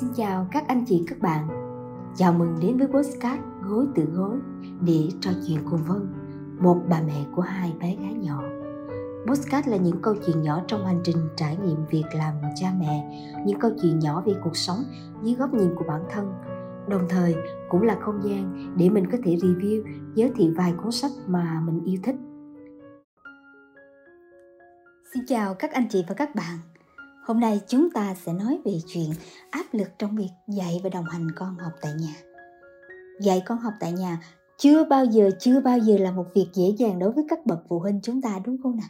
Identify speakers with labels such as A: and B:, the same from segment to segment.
A: Xin chào các anh chị các bạn. Chào mừng đến với Postcard Gối tự gối để trò chuyện cùng Vân Một bà mẹ của hai bé gái nhỏ. Postcard là những câu chuyện nhỏ trong hành trình trải nghiệm việc làm cha mẹ Những câu chuyện nhỏ về cuộc sống dưới góc nhìn của bản thân. Đồng thời cũng là không gian để mình có thể review, giới thiệu vài cuốn sách mà mình yêu thích. Xin chào các anh chị và các bạn. Hôm nay chúng ta sẽ nói về chuyện áp lực trong việc dạy và đồng hành con học tại nhà. Dạy con học tại nhà chưa bao giờ chưa bao giờ là một việc dễ dàng đối với các bậc phụ huynh chúng ta đúng không nào?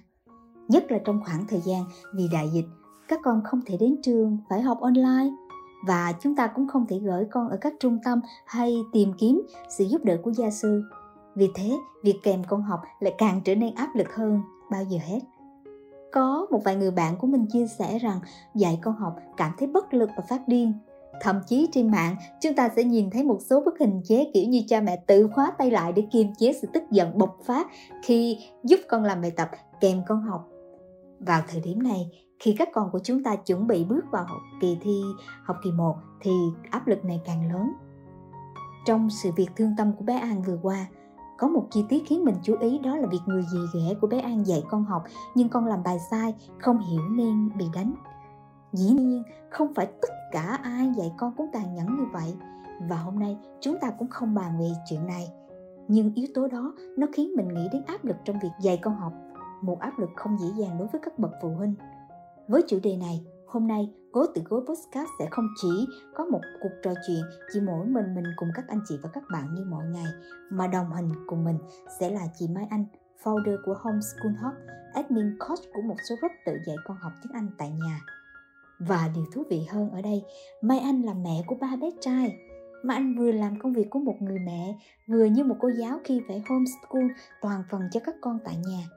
A: Nhất là trong khoảng thời gian vì đại dịch, các con không thể đến trường, phải học online và chúng ta cũng không thể gửi con ở các trung tâm hay tìm kiếm sự giúp đỡ của gia sư. Vì thế, việc kèm con học lại càng trở nên áp lực hơn bao giờ hết có một vài người bạn của mình chia sẻ rằng dạy con học cảm thấy bất lực và phát điên. Thậm chí trên mạng, chúng ta sẽ nhìn thấy một số bức hình chế kiểu như cha mẹ tự khóa tay lại để kiềm chế sự tức giận bộc phát khi giúp con làm bài tập, kèm con học. Vào thời điểm này, khi các con của chúng ta chuẩn bị bước vào kỳ thi, học kỳ 1 thì áp lực này càng lớn. Trong sự việc thương tâm của bé An vừa qua có một chi tiết khiến mình chú ý đó là việc người dì ghẻ của bé An dạy con học nhưng con làm bài sai, không hiểu nên bị đánh. Dĩ nhiên, không phải tất cả ai dạy con cũng tàn nhẫn như vậy và hôm nay chúng ta cũng không bàn về chuyện này. Nhưng yếu tố đó nó khiến mình nghĩ đến áp lực trong việc dạy con học, một áp lực không dễ dàng đối với các bậc phụ huynh. Với chủ đề này, Hôm nay, Gối từ Gối Podcast sẽ không chỉ có một cuộc trò chuyện chỉ mỗi mình mình cùng các anh chị và các bạn như mọi ngày, mà đồng hành cùng mình sẽ là chị Mai Anh, founder của Homeschool Hub, admin coach của một số group tự dạy con học tiếng Anh tại nhà. Và điều thú vị hơn ở đây, Mai Anh là mẹ của ba bé trai. Mai Anh vừa làm công việc của một người mẹ, vừa như một cô giáo khi phải homeschool toàn phần cho các con tại nhà.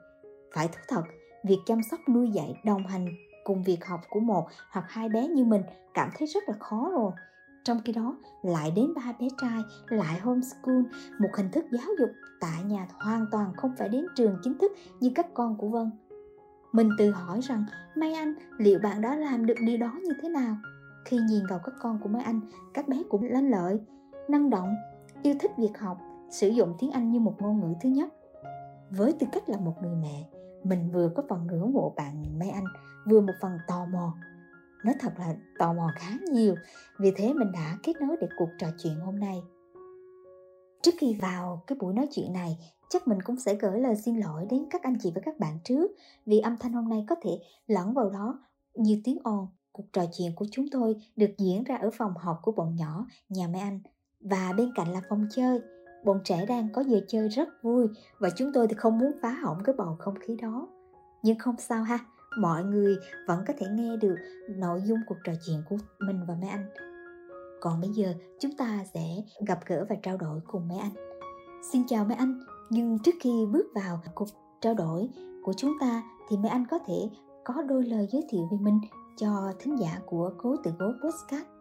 A: Phải thú thật, việc chăm sóc nuôi dạy đồng hành cùng việc học của một hoặc hai bé như mình cảm thấy rất là khó rồi. Trong khi đó, lại đến ba bé trai, lại homeschool, một hình thức giáo dục tại nhà hoàn toàn không phải đến trường chính thức như các con của vân. Mình tự hỏi rằng, Mai Anh, liệu bạn đã làm được điều đó như thế nào? Khi nhìn vào các con của mấy Anh, các bé cũng lanh lợi, năng động, yêu thích việc học, sử dụng tiếng Anh như một ngôn ngữ thứ nhất. Với tư cách là một người mẹ mình vừa có phần ngưỡng mộ bạn mấy Anh, vừa một phần tò mò. Nói thật là tò mò khá nhiều, vì thế mình đã kết nối để cuộc trò chuyện hôm nay. Trước khi vào cái buổi nói chuyện này, chắc mình cũng sẽ gửi lời xin lỗi đến các anh chị và các bạn trước, vì âm thanh hôm nay có thể lẫn vào đó nhiều tiếng ồn. Cuộc trò chuyện của chúng tôi được diễn ra ở phòng họp của bọn nhỏ nhà mấy anh và bên cạnh là phòng chơi bọn trẻ đang có giờ chơi rất vui và chúng tôi thì không muốn phá hỏng cái bầu không khí đó. Nhưng không sao ha, mọi người vẫn có thể nghe được nội dung cuộc trò chuyện của mình và mẹ anh. Còn bây giờ, chúng ta sẽ gặp gỡ và trao đổi cùng mẹ anh. Xin chào mẹ anh, nhưng trước khi bước vào cuộc trao đổi của chúng ta thì mẹ anh có thể có đôi lời giới thiệu về mình cho thính giả của cố tự gối postcard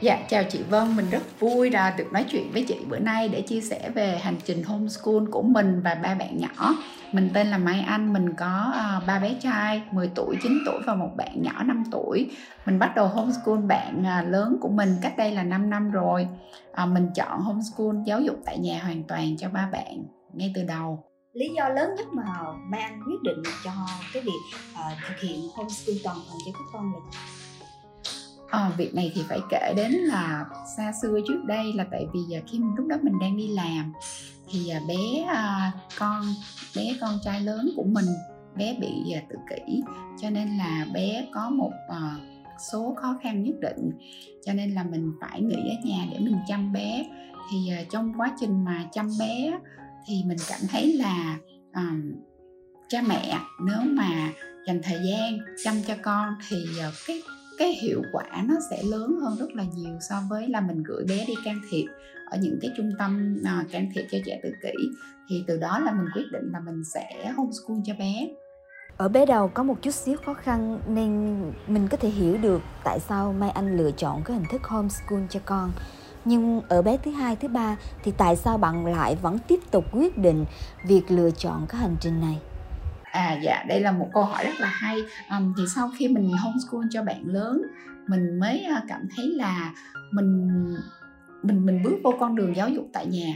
B: Dạ, chào chị Vân, mình rất vui là được nói chuyện với chị bữa nay để chia sẻ về hành trình homeschool của mình và ba bạn nhỏ. Mình tên là Mai Anh, mình có ờ, ba bé trai 10 tuổi, 9 tuổi và một bạn nhỏ 5 tuổi. Mình bắt đầu homeschool bạn ờ, lớn của mình cách đây là 5 năm rồi. Ờ, mình chọn homeschool giáo dục tại nhà hoàn toàn cho ba bạn ngay từ đầu
A: lý do lớn nhất mà Mai Anh quyết định cho cái việc uh, thực hiện homeschool toàn phần cho các con là
B: À, việc này thì phải kể đến là xa xưa trước đây là tại vì à, khi lúc đó mình đang đi làm thì à, bé à, con bé con trai lớn của mình bé bị à, tự kỷ. Cho nên là bé có một số khó khăn nhất định. Cho nên là mình phải nghỉ ở nhà để mình chăm bé. Thì trong quá trình mà chăm bé thì mình cảm thấy là um, cha mẹ nếu mà dành thời gian chăm cho con thì cái cái hiệu quả nó sẽ lớn hơn rất là nhiều so với là mình gửi bé đi can thiệp ở những cái trung tâm à, can thiệp cho trẻ tự kỷ thì từ đó là mình quyết định là mình sẽ homeschool cho bé
A: ở bé đầu có một chút xíu khó khăn nên mình có thể hiểu được tại sao Mai Anh lựa chọn cái hình thức homeschool cho con. Nhưng ở bé thứ hai, thứ ba thì tại sao bạn lại vẫn tiếp tục quyết định việc lựa chọn cái hành trình này?
B: À dạ đây là một câu hỏi rất là hay. Um, thì sau khi mình homeschool cho bạn lớn mình mới cảm thấy là mình mình mình bước vô con đường giáo dục tại nhà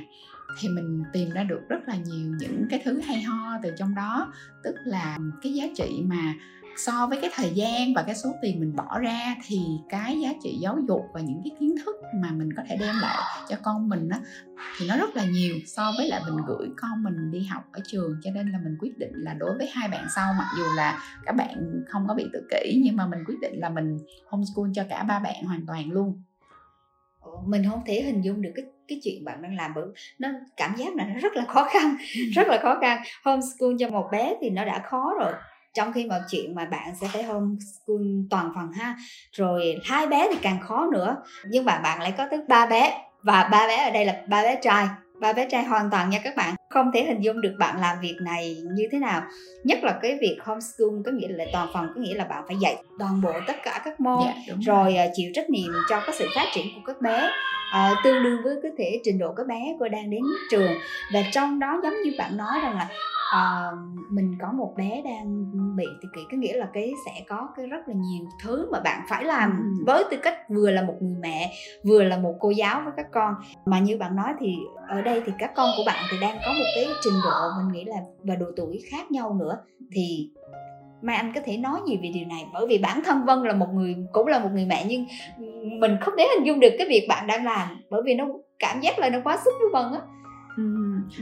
B: thì mình tìm ra được rất là nhiều những cái thứ hay ho từ trong đó. Tức là cái giá trị mà so với cái thời gian và cái số tiền mình bỏ ra thì cái giá trị giáo dục và những cái kiến thức mà mình có thể đem lại cho con mình á thì nó rất là nhiều. So với lại mình gửi con mình đi học ở trường cho nên là mình quyết định là đối với hai bạn sau mặc dù là các bạn không có bị tự kỷ nhưng mà mình quyết định là mình homeschool cho cả ba bạn hoàn toàn luôn.
A: Mình không thể hình dung được cái cái chuyện bạn đang làm bởi nó cảm giác là nó rất là khó khăn rất là khó khăn. Homeschool cho một bé thì nó đã khó rồi trong khi mà chuyện mà bạn sẽ phải homeschool toàn phần ha. Rồi hai bé thì càng khó nữa. Nhưng mà bạn lại có tới ba bé. Và ba bé ở đây là ba bé trai. Ba bé trai hoàn toàn nha các bạn. Không thể hình dung được bạn làm việc này như thế nào. Nhất là cái việc homeschool có nghĩa là toàn phần có nghĩa là bạn phải dạy toàn bộ tất cả các môn. Yeah, dạ, rồi, rồi. uh, chịu trách nhiệm cho cái sự phát triển của các bé. Uh, tương đương với cái thể trình độ các bé cô đang đến trường. Và trong đó giống như bạn nói rằng là uh, mình có một bé đang bị tự kỷ có nghĩa là cái sẽ có cái rất là nhiều thứ mà bạn phải làm ừ. với tư cách vừa là một người mẹ vừa là một cô giáo với các con mà như bạn nói thì ở đây thì các con của bạn thì đang có một cái trình độ mình nghĩ là và độ tuổi khác nhau nữa thì Mai Anh có thể nói gì về điều này bởi vì bản thân Vân là một người cũng là một người mẹ nhưng mình không thể hình dung được cái việc bạn đang làm bởi vì nó cảm giác là nó quá sức với Vân á.
B: Ừ,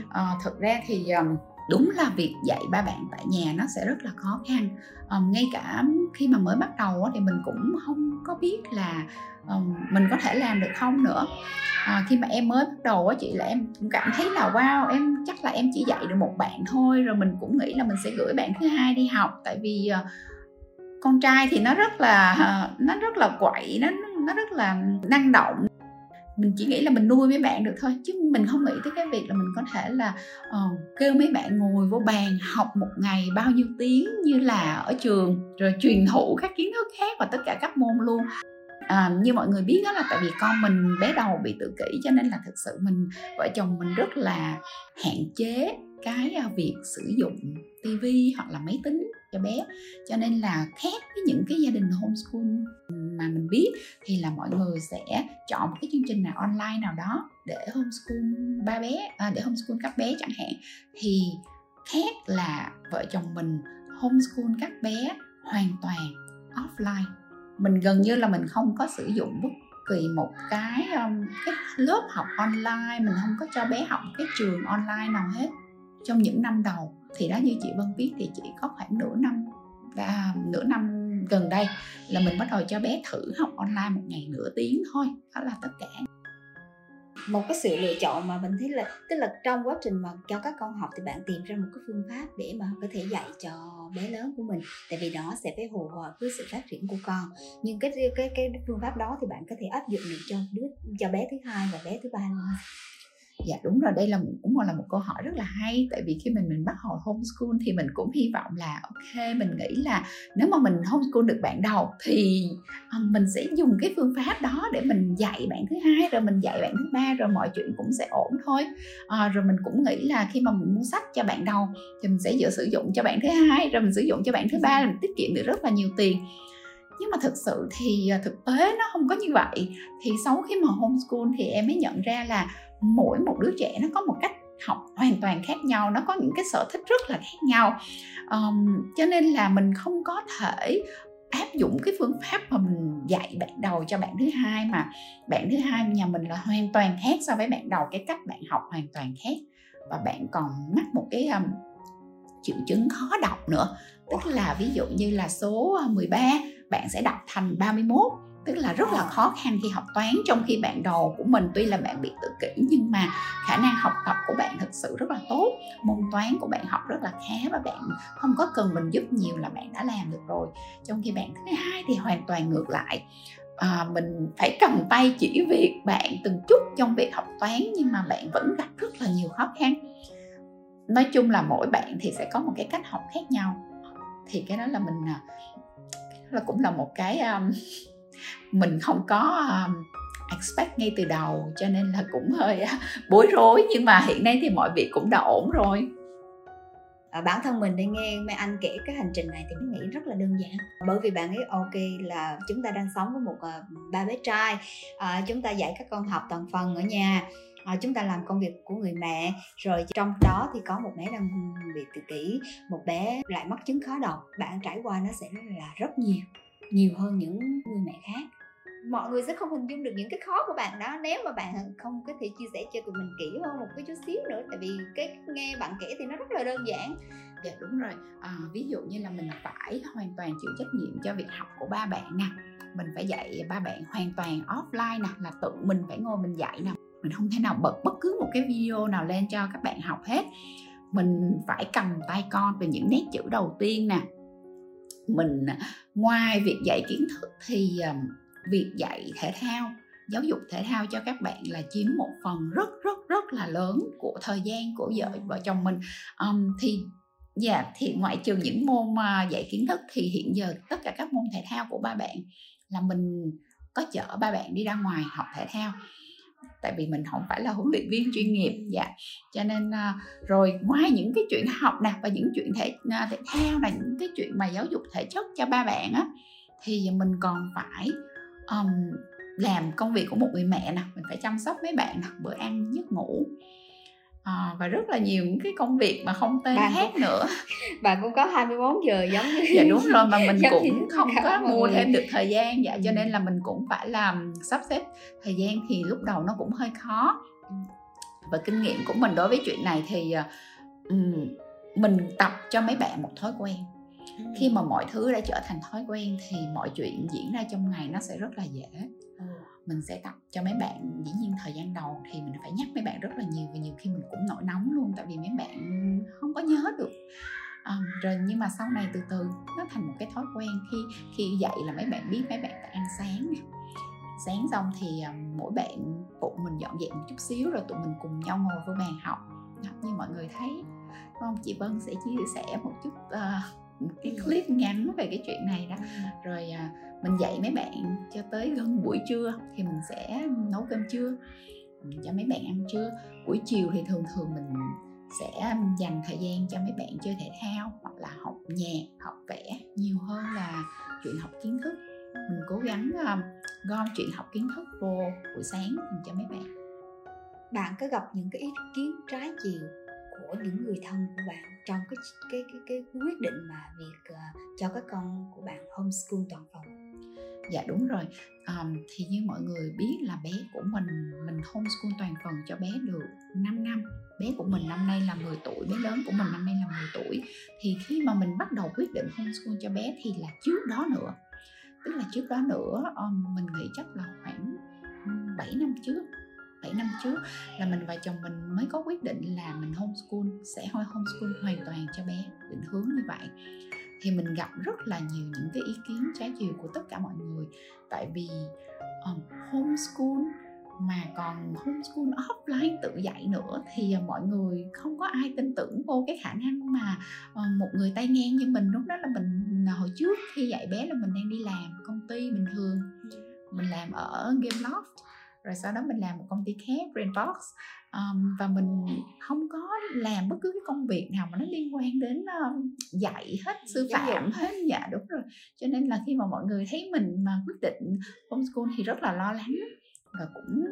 B: à, thực ra thì um, đúng là việc dạy ba bạn tại nhà nó sẽ rất là khó khăn. Um, ngay cả khi mà mới bắt đầu thì mình cũng không có biết là um, mình có thể làm được không nữa. À, khi mà em mới bắt đầu á chị là em cũng cảm thấy là wow em chắc là em chỉ dạy được một bạn thôi rồi mình cũng nghĩ là mình sẽ gửi bạn thứ hai đi học. Tại vì uh, con trai thì nó rất là uh, nó rất là quậy nó nó rất là năng động mình chỉ nghĩ là mình nuôi mấy bạn được thôi chứ mình không nghĩ tới cái việc là mình có thể là uh, kêu mấy bạn ngồi vô bàn học một ngày bao nhiêu tiếng như là ở trường rồi truyền thụ các kiến thức khác và tất cả các môn luôn. À, như mọi người biết đó là tại vì con mình bé đầu bị tự kỷ cho nên là thực sự mình vợ chồng mình rất là hạn chế cái à, việc sử dụng tivi hoặc là máy tính cho bé. Cho nên là khác với những cái gia đình homeschool mà mình biết thì là mọi người sẽ chọn một cái chương trình nào online nào đó để homeschool ba bé à, để homeschool các bé chẳng hạn. Thì khác là vợ chồng mình homeschool các bé hoàn toàn offline. Mình gần như là mình không có sử dụng bất kỳ một cái um, cái lớp học online mình không có cho bé học cái trường online nào hết trong những năm đầu thì đó như chị Vân biết thì chị có khoảng nửa năm và nửa năm gần đây là mình bắt đầu cho bé thử học online một ngày nửa tiếng thôi, đó là tất cả.
A: Một cái sự lựa chọn mà mình thấy là, tức là trong quá trình mà cho các con học thì bạn tìm ra một cái phương pháp để mà có thể dạy cho bé lớn của mình, tại vì đó sẽ phải phù hợp với sự phát triển của con. Nhưng cái cái cái phương pháp đó thì bạn có thể áp dụng được cho đứa, cho bé thứ hai và bé thứ ba luôn
B: dạ đúng rồi đây là một, cũng là một câu hỏi rất là hay. Tại vì khi mình mình bắt đầu homeschool thì mình cũng hy vọng là ok mình nghĩ là nếu mà mình homeschool được bạn đầu thì ờ, mình sẽ dùng cái phương pháp đó để mình dạy bạn thứ hai rồi mình dạy bạn thứ ba rồi mọi chuyện cũng sẽ ổn thôi. À, rồi mình cũng nghĩ là khi mà mình mua sách cho bạn đầu thì mình sẽ dự sử dụng cho bạn thứ hai rồi mình sử dụng cho bạn thứ ba là mình tiết kiệm được rất là nhiều tiền. Nhưng mà thực sự thì ờ, thực tế nó không có như vậy. Thì sau khi mà homeschool thì em mới nhận ra là mỗi một đứa trẻ nó có một cách học hoàn toàn khác nhau nó có những cái sở thích rất là khác nhau. Um, cho nên là mình không có thể áp dụng cái phương pháp mà mình dạy bạn đầu cho bạn thứ hai mà bạn thứ hai nhà mình là hoàn toàn khác so với bạn đầu cái cách bạn học hoàn toàn khác. Và bạn còn mắc một cái um, triệu chứng khó đọc nữa. Tức là ví dụ như là số 13 bạn sẽ đọc thành 31 tức là rất là khó khăn khi học toán trong khi bạn đầu của mình tuy là bạn bị tự kỷ nhưng mà khả năng học tập của bạn thực sự rất là tốt. Môn toán của bạn học rất là khá và bạn không có cần mình giúp nhiều là bạn đã làm được rồi. Trong khi bạn thứ hai thì hoàn toàn ngược lại. À, mình phải cầm tay chỉ việc bạn từng chút trong việc học toán nhưng mà bạn vẫn gặp rất là nhiều khó khăn. Nói chung là mỗi bạn thì sẽ có một cái cách học khác nhau. Thì cái đó là mình à, là cũng là một cái um, mình không có um, expect ngay từ đầu cho nên là cũng hơi uh, bối rối nhưng mà hiện nay thì mọi việc cũng đã ổn rồi.
A: Ở bản thân mình đi nghe mấy anh kể cái hành trình này thì mình nghĩ rất là đơn giản. Bởi vì bạn ấy ok là chúng ta đang sống với một uh, ba bé trai uh, chúng ta dạy các con học toàn phần ở nhà à, chúng ta làm công việc của người mẹ rồi trong đó thì có một bé đang bị tự kỷ một bé lại mắc chứng khó đọc. Bạn trải qua nó sẽ là rất nhiều nhiều hơn những người mẹ khác. Mọi người sẽ không hình dung được những cái khó của bạn đó nếu mà bạn không có thể chia sẻ cho tụi mình kỹ hơn một cái chút xíu nữa. Tại vì cái nghe bạn kể thì nó rất là đơn giản.
B: Dạ đúng rồi. À, ví dụ như là mình phải hoàn toàn chịu trách nhiệm cho việc học của ba bạn nè. Mình phải dạy ba bạn hoàn toàn offline nè là tự mình phải ngồi mình dạy nè. Mình không thể nào bật bất cứ một cái video nào lên cho các bạn học hết. Mình phải cầm tay con từ những nét chữ đầu tiên nè mình à, ngoài việc dạy kiến thức thì à, việc dạy thể thao giáo dục thể thao cho các bạn là chiếm một phần rất rất rất là lớn của thời gian của vợ vợ chồng mình. Um, thì dạ yeah, thì ngoại trừ những môn mà dạy kiến thức thì hiện giờ tất cả các môn thể thao của ba bạn là mình có chở ba bạn đi ra ngoài học thể thao tại vì mình không phải là huấn luyện viên chuyên nghiệp dạ. Cho nên ờ, rồi ngoài những cái chuyện học nè và những chuyện thể ờ, thể thao là những cái chuyện mà giáo dục thể chất cho ba bạn á thì mình còn phải um, làm công việc của một người mẹ nè mình phải chăm sóc mấy bạn nè bữa ăn giấc ngủ à, và rất là nhiều những cái công việc mà không tên bạn khác cũng, nữa.
A: Bạn cũng có 24 giờ giống như
B: dạ đúng rồi mà mình cũng không có mua thêm được thời gian. Dạ cho nên là mình cũng phải làm sắp xếp thời gian thì lúc đầu nó cũng hơi khó. Và kinh nghiệm của mình đối với chuyện này thì um, mình tập cho mấy bạn một thói quen. Khi mà mọi thứ đã trở thành thói quen thì mọi chuyện diễn ra trong ngày nó sẽ rất là dễ mình sẽ tập cho mấy bạn dĩ nhiên thời gian đầu thì mình phải nhắc mấy bạn rất là nhiều và nhiều khi mình cũng nổi nóng luôn tại vì mấy bạn không có nhớ được. À, rồi nhưng mà sau này từ từ nó thành một cái thói quen khi khi dạy là mấy bạn biết mấy bạn phải ăn sáng nè. Sáng xong thì um, mỗi bạn phụ mình dọn dẹp một chút xíu rồi tụi mình cùng nhau ngồi vô bàn học. Như mọi người thấy. Không? Chị Vân sẽ chia sẻ một chút uh, cái clip ngắn về cái chuyện này đó. Rồi à, mình dạy mấy bạn cho tới gần buổi trưa thì mình sẽ nấu cơm trưa cho mấy bạn ăn trưa. Buổi chiều thì thường thường mình sẽ dành thời gian cho mấy bạn chơi thể thao hoặc là học nhạc học vẽ nhiều hơn là chuyện học kiến thức. Mình cố gắng um, gom chuyện học kiến thức vô buổi sáng cho mấy bạn.
A: Bạn có gặp những cái ý kiến trái chiều của những người thân của bạn trong cái cái cái cái quyết định mà việc uh, cho các con của bạn homeschool toàn phần
B: dạ đúng rồi. Um, thì như mọi người biết là bé của mình mình homeschool toàn phần cho bé được 5 năm. Bé của mình năm nay là 10 tuổi bé lớn của mình năm nay là 10 tuổi. Thì khi mà mình bắt đầu quyết định homeschool cho bé thì là trước đó nữa. Tức là trước đó nữa um, mình nghĩ chắc là khoảng 7 năm trước. 7 năm trước là mình và chồng mình mới có quyết định là mình homeschool sẽ homeschool hoàn toàn cho bé định hướng như vậy. Thì mình gặp rất là nhiều những cái ý kiến trái chiều của tất cả mọi người. Tại vì um, homeschool mà còn homeschool offline tự dạy nữa thì mọi người không có ai tin tưởng vô cái khả năng mà ờ, một người tay ngang như mình. Lúc đó là mình à, hồi trước khi dạy bé là mình đang đi làm công ty bình thường. Mình làm ở game loft rồi sau đó mình làm một công ty khác Brainbox. Um, và mình không có làm bất cứ cái công việc nào mà nó liên quan đến um, dạy hết sư phạm hết. Dạ đúng rồi. Cho nên là khi mà mọi người thấy mình mà quyết định homeschool thì rất là lo lắng và cũng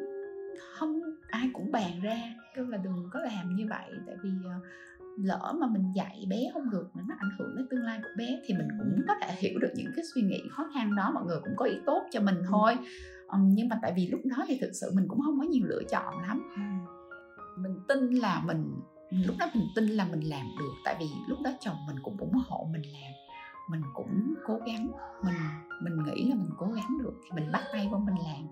B: không ai cũng bàn ra kêu là đừng có làm như vậy tại vì uh, lỡ mà mình dạy bé không được mà nó ảnh hưởng đến tương lai của bé thì mình cũng có thể hiểu được những cái suy nghĩ khó khăn đó. Mọi người cũng có ý tốt cho mình thôi nhưng mà tại vì lúc đó thì thực sự mình cũng không có nhiều lựa chọn lắm. Mình tin là mình lúc đó mình tin là mình làm được tại vì lúc đó chồng mình cũng ủng hộ mình làm. Mình cũng cố gắng mình mình nghĩ là mình cố gắng được thì mình bắt tay vào mình làm.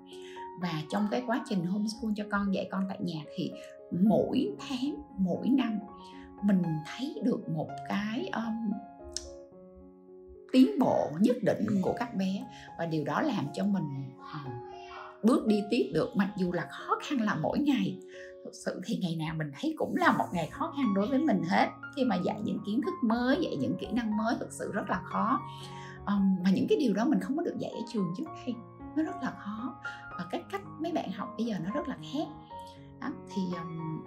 B: Và trong cái quá trình homeschool cho con dạy con tại nhà thì mỗi tháng mỗi năm mình thấy được một cái um, tiến bộ nhất định của các bé. Và điều đó làm cho mình um, bước đi tiếp được mặc dù là khó khăn là mỗi ngày. Thực sự thì ngày nào mình thấy cũng là một ngày khó khăn đối với mình hết. Khi mà dạy những kiến thức mới dạy những kỹ năng mới thực sự rất là khó. Um, mà những cái điều đó mình không có được dạy ở trường trước đây nó rất là khó. Và cái cách mấy bạn học bây giờ nó rất là khác. Đó, thì um,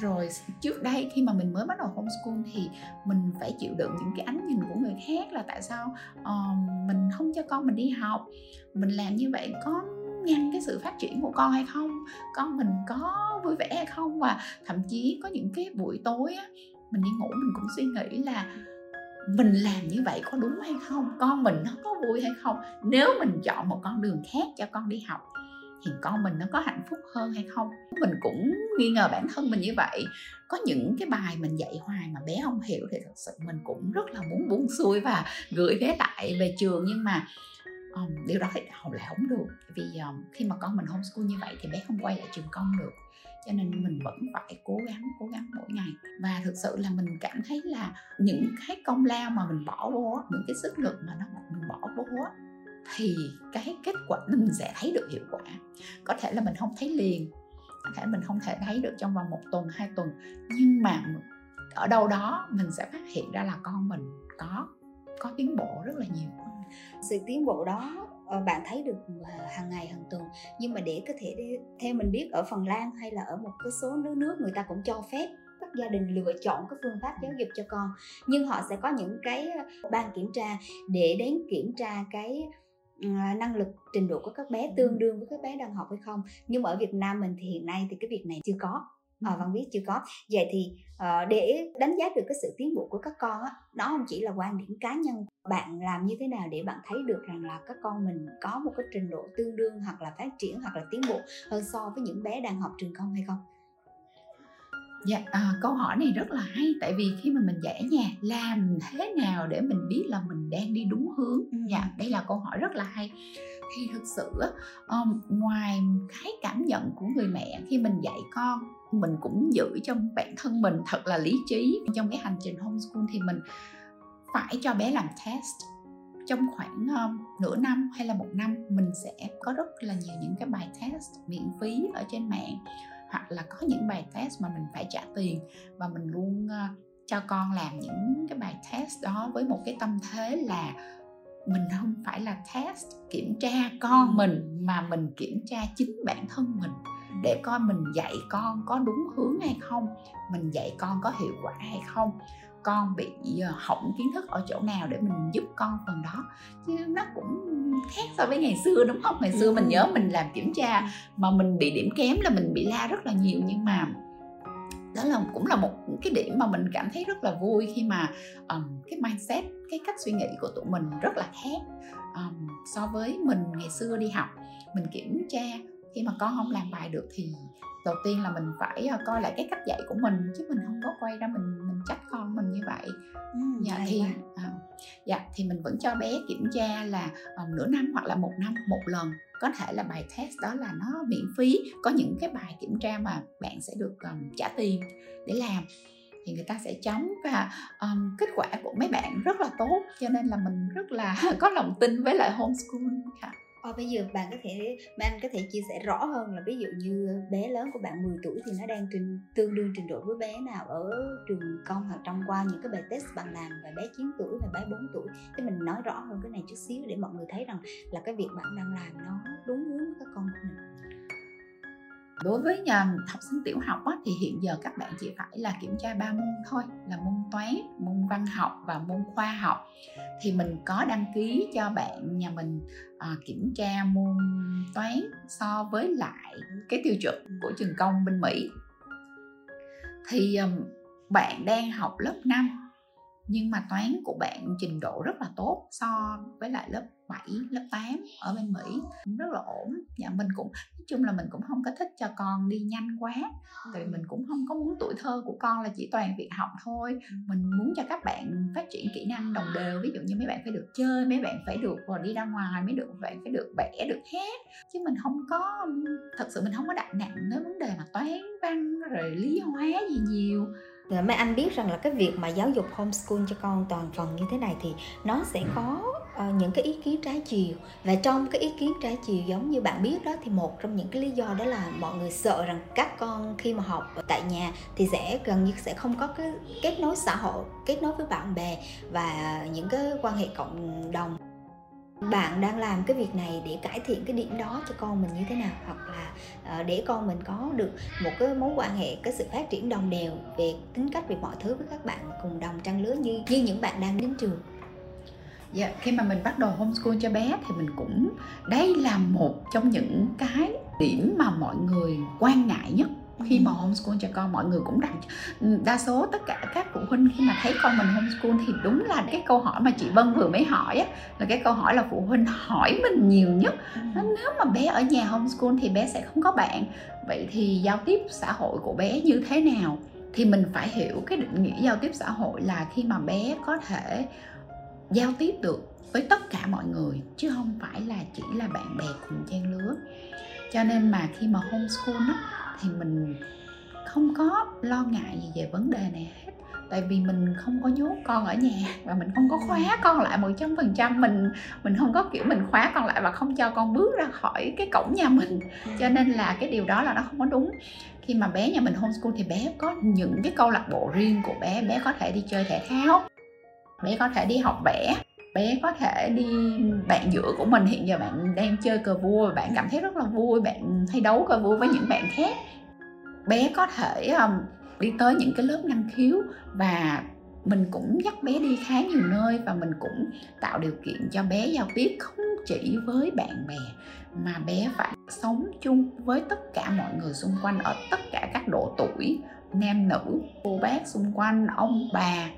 B: rồi trước đây khi mà mình mới bắt đầu homeschool thì mình phải chịu đựng những cái ánh nhìn của người khác là tại sao uh, mình không cho con mình đi học mình làm như vậy có ngăn cái sự phát triển của con hay không? Con mình có vui vẻ hay không? Và thậm chí có những cái buổi tối á, mình đi ngủ mình cũng suy nghĩ là mình làm như vậy có đúng hay không? Con mình nó có vui hay không? Nếu mình chọn một con đường khác cho con đi học thì con mình nó có hạnh phúc hơn hay không? Mình cũng nghi ngờ bản thân mình như vậy. Có những cái bài mình dạy hoài mà bé không hiểu thì thật sự mình cũng rất là muốn buông xuôi và gửi bé lại về trường nhưng mà um, điều đó thì học lại không được. Vì um, khi mà con mình homeschool như vậy thì bé không quay lại trường công được. Cho nên mình vẫn phải cố gắng cố gắng mỗi ngày. Và thực sự là mình cảm thấy là những cái công lao mà mình bỏ vô những cái sức lực mà nó mình bỏ vô thì cái kết quả mình sẽ thấy được hiệu quả. Có thể là mình không thấy liền có thể mình không thể thấy được trong vòng một tuần hai tuần. Nhưng mà ở đâu đó mình sẽ phát hiện ra là con mình có có tiến bộ rất là nhiều.
A: Sự tiến bộ đó ờ, bạn thấy được ờ, hàng ngày hàng tuần. Nhưng mà để có thể theo mình biết ở Phần Lan hay là ở một cái số nước nước người ta cũng cho phép các gia đình lựa chọn cái phương pháp giáo dục cho con. Nhưng họ sẽ có những cái ờ, ban kiểm tra để đến kiểm tra cái năng lực trình độ của các bé tương đương với các bé đang học hay không. Nhưng mà ở Việt Nam mình thì hiện nay thì cái việc này chưa có à, văn biết chưa có. Vậy thì uh, để đánh giá được cái sự tiến bộ của các con á nó không chỉ là quan điểm cá nhân bạn làm như thế nào để bạn thấy được rằng là các con mình có một cái trình độ tương đương hoặc là phát triển hoặc là tiến bộ hơn so với những bé đang học trường công hay không?
B: Dạ, à, câu hỏi này rất là hay tại vì khi mà mình dạy ở nhà làm thế nào để mình biết là mình đang đi đúng hướng? Dạ đây là câu hỏi rất là hay. Thì thực sự um, ngoài cái cảm nhận của người mẹ khi mình dạy con mình cũng giữ trong bản thân mình thật là lý trí. Trong cái hành trình homeschool thì mình phải cho bé làm test. Trong khoảng uh, nửa năm hay là một năm mình sẽ có rất là nhiều những cái bài test miễn phí ở trên mạng. Hoặc là có những bài test mà mình phải trả tiền và mình luôn uh, cho con làm những cái bài test đó với một cái tâm thế là mình không phải là test kiểm tra con mình mà mình kiểm tra chính bản thân mình để coi mình dạy con có đúng hướng hay không mình dạy con có hiệu quả hay không con bị ờ, hỏng kiến thức ở chỗ nào để mình giúp con phần đó. Chứ nó cũng khác so với ngày xưa đúng không? Ngày xưa mình nhớ mình làm kiểm tra mà mình bị điểm kém là mình bị la rất là nhiều nhưng mà đó là cũng là một cái điểm mà mình cảm thấy rất là vui khi mà um, cái mindset cái cách suy nghĩ của tụi mình rất là khác um, so với mình ngày xưa đi học. Mình kiểm tra khi mà con không làm bài được thì đầu tiên là mình phải uh, coi lại cái cách dạy của mình chứ mình không có quay ra mình mình trách con mình như vậy. Ừ, dạ thì uh, dạ thì mình vẫn cho bé kiểm tra là um, nửa năm hoặc là một năm một lần. Có thể là bài test đó là nó miễn phí có những cái bài kiểm tra mà bạn sẽ được um, trả tiền để làm. Thì người ta sẽ chống và um, kết quả của mấy bạn rất là tốt cho nên là mình rất là có lòng tin với lại homeschool.
A: ค่ะ Ờ, bây giờ bạn có thể bạn có thể chia sẻ rõ hơn là ví dụ như bé lớn của bạn 10 tuổi thì nó đang trình, tương đương trình độ với bé nào ở trường công hoặc trong qua những cái bài test bạn làm và bé 9 tuổi và bé 4 tuổi. Thì mình nói rõ hơn cái này chút xíu để mọi người thấy rằng là cái việc bạn đang làm nó đúng hướng với các con của mình
B: đối với nhà học sinh tiểu học á, thì hiện giờ các bạn chỉ phải là kiểm tra ba môn thôi là môn toán môn văn học và môn khoa học. Thì mình có đăng ký cho bạn nhà mình à, kiểm tra môn toán so với lại cái tiêu chuẩn của trường công bên mỹ. Thì um, bạn đang học lớp 5 nhưng mà toán của bạn trình độ rất là tốt so với lại lớp 7, lớp 8 ở bên Mỹ. Rất là ổn. Dạ mình cũng nói chung là mình cũng không có thích cho con đi nhanh quá. Tại vì mình cũng không có muốn tuổi thơ của con là chỉ toàn việc học thôi. Mình muốn cho các bạn phát triển kỹ năng đồng đều. Ví dụ như mấy bạn phải được chơi mấy bạn phải được đi ra ngoài mấy được bạn phải được vẽ được hát. Chứ mình không có thật sự mình không có đặt nặng đến vấn đề mà toán văn rồi lý hóa gì nhiều
A: mấy anh biết rằng là cái việc mà giáo dục homeschool cho con toàn phần như thế này thì nó sẽ có uh, những cái ý kiến trái chiều. Và trong cái ý kiến trái chiều giống như bạn biết đó thì một trong những cái lý do đó là mọi người sợ rằng các con khi mà học tại nhà thì sẽ gần như sẽ không có cái kết nối xã hội kết nối với bạn bè và những cái quan hệ cộng đồng bạn đang làm cái việc này để cải thiện cái điểm đó cho con mình như thế nào? Hoặc là ờ, để con mình có được một cái mối quan hệ, cái sự phát triển đồng đều về tính cách, về mọi thứ với các bạn cùng đồng trang lứa như như những bạn đang đến trường.
B: Dạ khi mà mình bắt đầu homeschool cho bé thì mình cũng đây là một trong những cái điểm mà mọi người quan ngại nhất khi mà homeschool cho con mọi người cũng đặt đa số tất cả các phụ huynh khi mà thấy con mình homeschool thì đúng là cái câu hỏi mà chị Vân vừa mới hỏi á là cái câu hỏi là phụ huynh hỏi mình nhiều nhất. Nếu mà bé ở nhà homeschool thì bé sẽ không có bạn. Vậy thì giao tiếp xã hội của bé như thế nào? Thì mình phải hiểu cái định nghĩa giao tiếp xã hội là khi mà bé có thể giao tiếp được với tất cả mọi người chứ không phải là chỉ là bạn bè cùng trang lứa. Cho nên mà khi mà homeschool á thì mình không có lo ngại gì về vấn đề này hết. Tại vì mình không có nhốt con ở nhà và mình không có khóa con lại một trăm phần trăm. Mình mình không có kiểu mình khóa con lại và không cho con bước ra khỏi cái cổng nhà mình. Cho nên là cái điều đó là nó không có đúng. Khi mà bé nhà mình homeschool thì bé có những cái câu lạc bộ riêng của bé. Bé có thể đi chơi thể thao bé có thể đi học vẽ bé có thể đi bạn giữa của mình. Hiện giờ bạn đang chơi cờ vua và bạn cảm thấy rất là vui bạn hay đấu cờ vua với những bạn khác. Bé có thể um, đi tới những cái lớp năng khiếu và mình cũng dắt bé đi khá nhiều nơi và mình cũng tạo điều kiện cho bé giao tiếp không chỉ với bạn bè mà bé phải sống chung với tất cả mọi người xung quanh ở tất cả các độ tuổi nam nữ cô bác xung quanh ông bà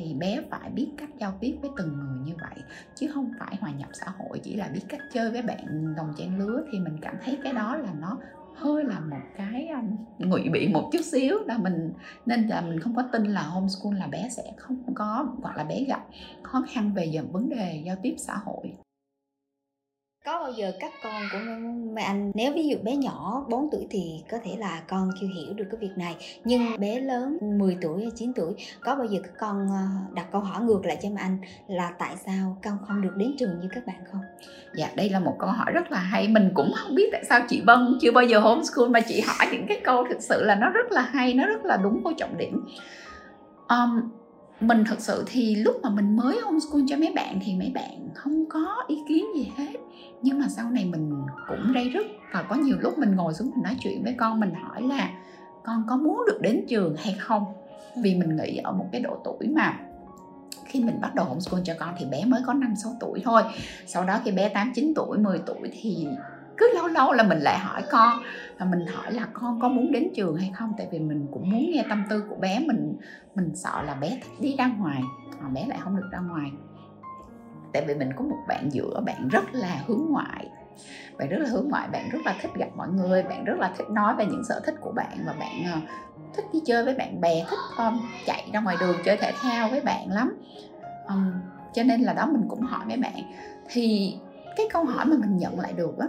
B: thì bé phải biết cách giao tiếp với từng người như vậy chứ không phải hòa nhập xã hội chỉ là biết cách chơi với bạn đồng trang lứa. Thì mình cảm thấy cái đó là nó hơi là một cái um, ngụy biện một chút xíu là mình nên là mình không có tin là homeschool là bé sẽ không có hoặc là bé gặp khó khăn về dần vấn đề giao tiếp xã hội
A: có bao giờ các con của mẹ anh nếu ví dụ bé nhỏ 4 tuổi thì có thể là con chưa hiểu được cái việc này nhưng bé lớn 10 tuổi hay 9 tuổi có bao giờ các con ờ, đặt câu hỏi ngược lại cho mẹ anh là tại sao con không được đến trường như các bạn không?
B: Dạ đây là một câu hỏi rất là hay. Mình cũng không biết tại sao chị Vân chưa bao giờ homeschool mà chị hỏi những cái câu thực sự là nó rất là hay nó rất là đúng vô trọng điểm. Um, mình thật sự thì lúc mà mình mới homeschool cho mấy bạn thì mấy bạn không có ý kiến gì hết. Nhưng mà sau này mình cũng rây rứt. Và có nhiều lúc mình ngồi xuống mình nói chuyện với con mình hỏi là con có muốn được đến trường hay không? Vì mình nghĩ ở một cái độ tuổi mà khi mình bắt đầu homeschool cho con thì bé mới có 5 6 tuổi thôi. Sau đó khi bé 8 9 tuổi, 10 tuổi thì cứ lâu lâu là mình lại hỏi con và mình hỏi là con có muốn đến trường hay không? Tại vì mình cũng muốn nghe tâm tư của bé mình mình sợ là bé thích đi ra ngoài mà bé lại không được ra ngoài. Tại vì mình có một bạn giữa bạn rất là hướng ngoại bạn rất là hướng ngoại bạn rất là thích gặp mọi người bạn rất là thích nói về những sở thích của bạn và bạn uh, thích đi chơi với bạn bè thích um, chạy ra ngoài đường chơi thể thao với bạn lắm. Um, cho nên là đó mình cũng hỏi mấy bạn. Thì cái câu hỏi mà mình nhận lại được á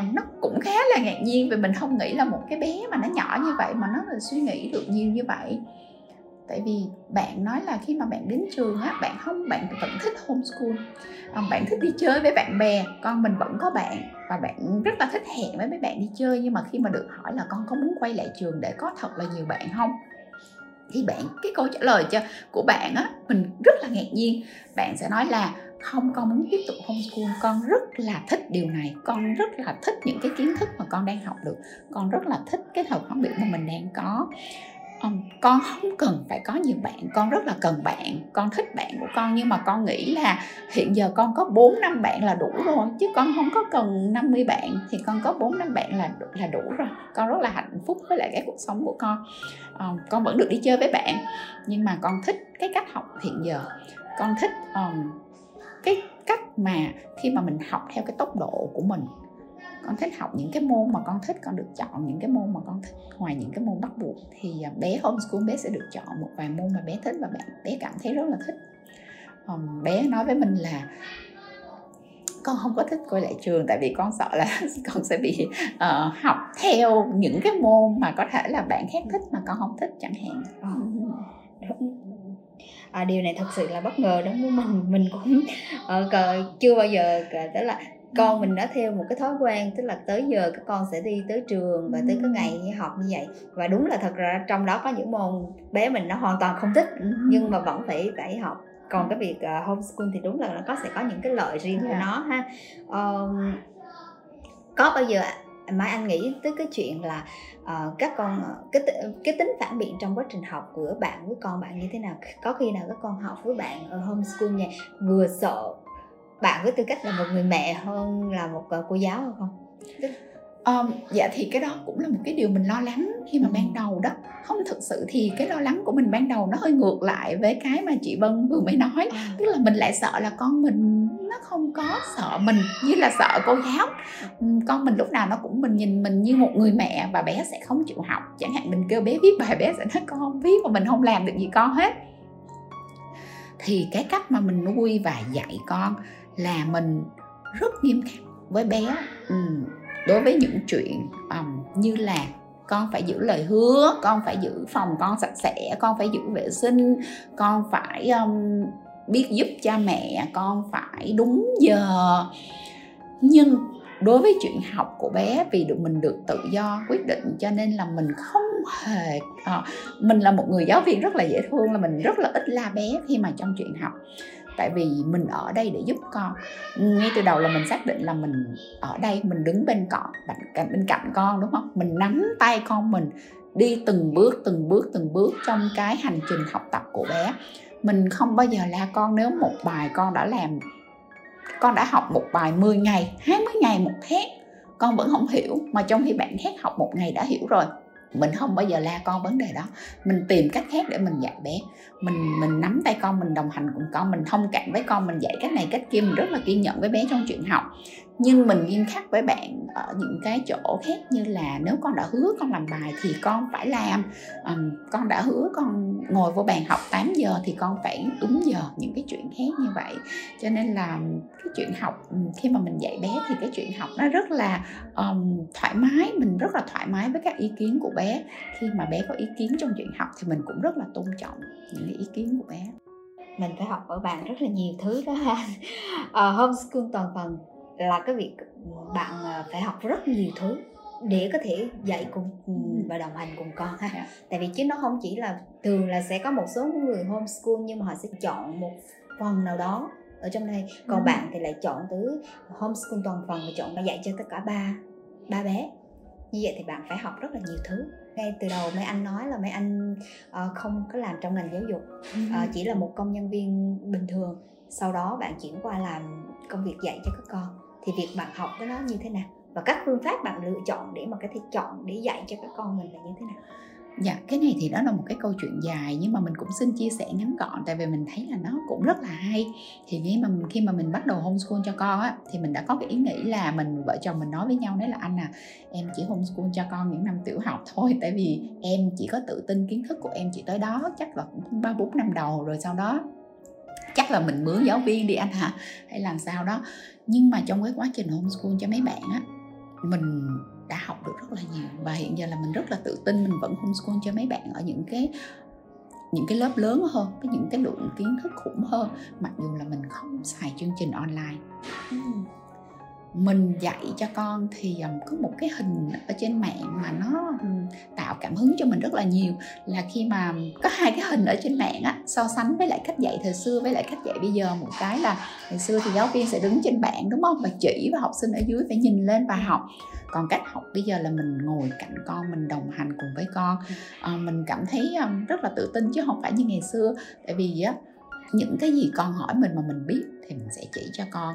B: uh, nó cũng khá là ngạc nhiên vì mình không nghĩ là một cái bé mà nó nhỏ như vậy mà nó là suy nghĩ được nhiều như vậy. Tại vì bạn nói là khi mà bạn đến trường á bạn không bạn vẫn thích homeschool. À, bạn thích đi chơi với bạn bè con mình vẫn có bạn và bạn rất là thích hẹn với mấy bạn đi chơi. Nhưng mà khi mà được hỏi là con có muốn quay lại trường để có thật là nhiều bạn không? Thì bạn cái câu trả lời cho của bạn á mình rất là ngạc nhiên. Bạn sẽ nói là không con muốn tiếp tục homeschool. Con rất là thích điều này. Con rất là thích những cái kiến thức mà con đang học được. Con rất là thích cái thời phản biện mà mình đang có. Um, con không cần phải có nhiều bạn. Con rất là cần bạn. Con thích bạn của con. Nhưng mà con nghĩ là hiện giờ con có 4 năm bạn là đủ rồi. Chứ con không có cần 50 bạn. Thì con có 4 năm bạn là là đủ rồi. Con rất là hạnh phúc với lại cái cuộc sống của con. Um, con vẫn được đi chơi với bạn. Nhưng mà con thích cái cách học hiện giờ. Con thích um, cái cách mà khi mà mình học theo cái tốc độ của mình. Con thích học những cái môn mà con thích con được chọn những cái môn mà con thích ngoài những cái môn bắt buộc thì à, bé homeschool bé sẽ được chọn một vài môn mà bé thích và bé cảm thấy rất là thích. Um, bé nói với mình là con không có thích quay lại trường tại vì con sợ là con sẽ bị uh, học theo những cái môn mà có thể là bạn khác thích mà con không thích chẳng hạn
A: à, điều này thật sự là bất ngờ đối với mình mình cũng uh, chưa bao giờ tức là con mình đã theo một cái thói quen tức là tới giờ các con sẽ đi tới trường và tới cái ngày học như vậy. Và đúng là thật ra trong đó có những môn bé mình nó hoàn toàn không thích nhưng mà vẫn phải phải học. Còn cái việc uh, homeschool thì đúng là nó có sẽ có những cái lợi riêng của
B: Dạ.
A: nó ha. Um, có bao giờ mà anh nghĩ tới cái chuyện là uh, các con ờ, cái cái tính phản biện trong quá trình học của bạn với con bạn như thế nào? Có khi nào các con học với bạn ở homeschool nhà vừa sợ bạn với tư cách là một người mẹ hơn là một uh, cô giáo hay không?
B: Um, dạ thì cái đó cũng là một cái điều mình lo lắng khi mà
A: Ừ.
B: ban đầu đó. Không thực sự thì cái lo lắng của mình ban đầu nó hơi ngược lại với cái mà chị Vân vừa mới nói. Tức là mình lại sợ là con mình nó không có sợ mình như là sợ cô giáo. Con mình lúc nào nó cũng mình nhìn mình như một người mẹ và bé sẽ không chịu học. Chẳng hạn mình kêu bé viết bài bé sẽ nói con không viết và mình không làm được gì con hết. Thì cái cách mà mình nuôi và dạy con là mình rất nghiêm khắc với bé. Ừm, đối với những chuyện um, như là con phải giữ lời hứa con phải giữ phòng con sạch sẽ con phải giữ vệ sinh con phải um, biết giúp cha mẹ con phải đúng giờ. Nhưng đối với chuyện học của bé vì được mình được tự do quyết định cho nên là mình không hề à, mình là một người giáo viên rất là dễ thương là mình rất là ít la bé khi mà trong chuyện học tại vì mình ở đây để giúp con. Ngay từ đầu là mình xác định là mình ở đây, mình đứng bên con bên cạnh bên cạnh con, đúng không? Mình nắm tay con mình đi từng bước từng bước từng bước trong cái hành trình học tập của bé. Mình không bao giờ la con nếu một bài con đã làm, con đã học một bài 10 ngày 20 ngày một thét con vẫn không hiểu. Mà trong khi bạn thét học một ngày đã hiểu rồi mình không bao giờ la con vấn đề đó. Mình tìm cách khác để mình dạy bé. Mình mình nắm tay con, mình đồng hành cùng con, mình thông cảm với con, mình dạy cách này, cách kia. Mình rất là kiên nhẫn với bé trong chuyện học nhưng mình nghiêm khắc với bạn ở những cái chỗ khác như là nếu con đã hứa con làm bài thì con phải làm. Um, con đã hứa con ngồi vô bàn học 8 giờ thì con phải đúng giờ những cái chuyện khác như vậy. Cho nên là cái chuyện học khi mà mình dạy bé thì cái chuyện học nó rất là um, thoải mái mình rất là thoải mái với các ý kiến của bé. Khi mà bé có ý kiến trong chuyện học thì mình cũng rất là tôn trọng những cái ý kiến của bé.
A: Mình phải học ở bạn rất là nhiều thứ đó ha. Ờ, homeschool toàn phần là cái việc bạn ờ, phải học rất nhiều thứ để có thể dạy cùng
B: Ừ.
A: và đồng hành cùng con ha.
B: Dạ.
A: tại vì chứ nó không chỉ là thường là sẽ có một số người homeschool nhưng mà họ sẽ chọn một phần nào đó ở trong đây. Còn
B: Ừ.
A: bạn thì lại chọn từ homeschool toàn phần và chọn dạy cho tất cả ba ba bé. Như vậy thì bạn phải học rất là nhiều thứ. Ngay từ đầu mấy anh nói là mấy anh ờ, không có làm trong ngành giáo dục Ờ, chỉ là một công nhân viên bình thường. Sau đó bạn chuyển qua làm công việc dạy cho các con thì việc bạn học cái nó như thế nào? Và các phương pháp bạn lựa chọn để mà có thể chọn để dạy cho các con mình là như thế nào?
B: Dạ, cái này thì đó là một cái câu chuyện dài nhưng mà mình cũng xin chia sẻ ngắn gọn tại vì mình thấy là nó cũng rất là hay. Thì khi mà khi mà mình bắt đầu homeschool cho con á thì mình đã có cái ý nghĩ là mình vợ chồng mình nói với nhau đấy là anh à em chỉ homeschool cho con những năm tiểu học thôi tại vì em chỉ có tự tin kiến thức của em chỉ tới đó chắc là cũng ba bốn năm đầu rồi sau đó chắc là mình mướn giáo viên đi anh hả? Hay làm sao đó? Nhưng mà trong cái quá trình homeschool cho mấy bạn á, mình đã học được rất là nhiều. Và hiện giờ là mình rất là tự tin mình vẫn homeschool cho mấy bạn ở những cái những cái lớp lớn hơn, với những cái lượng kiến thức khủng hơn, mặc dù là mình không xài chương trình online. Ừ mình dạy cho con thì có một cái hình ở trên mạng mà nó tạo cảm hứng cho mình rất là nhiều. Là khi mà có hai cái hình ở trên mạng á so sánh với lại cách dạy thời xưa với lại cách dạy bây giờ. Một cái là thời xưa thì giáo viên sẽ đứng trên bảng đúng không? Và chỉ và học sinh ở dưới phải nhìn lên và học. Còn cách học bây giờ là mình ngồi cạnh con mình đồng hành cùng với con. À, mình cảm thấy rất là tự tin chứ không phải như ngày xưa. Tại vì á những cái gì con hỏi mình mà mình biết thì mình sẽ chỉ cho con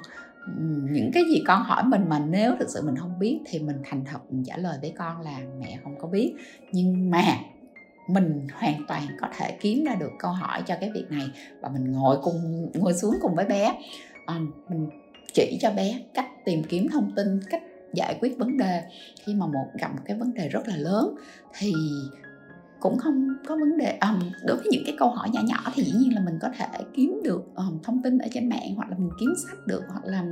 B: những cái gì con hỏi mình mà nếu thực sự mình không biết thì mình thành thật mình trả lời với con là mẹ không có biết. Nhưng mà mình hoàn toàn có thể kiếm ra được câu hỏi cho cái việc này và mình ngồi cùng ngồi xuống cùng với bé. À, mình chỉ cho bé cách tìm kiếm thông tin cách giải quyết vấn đề. Khi mà một gặp một cái vấn đề rất là lớn thì cũng không có vấn đề. Um, đối với những cái câu hỏi nhỏ nhỏ thì dĩ nhiên là mình có thể kiếm được um, thông tin ở trên mạng hoặc là mình kiếm sách được hoặc là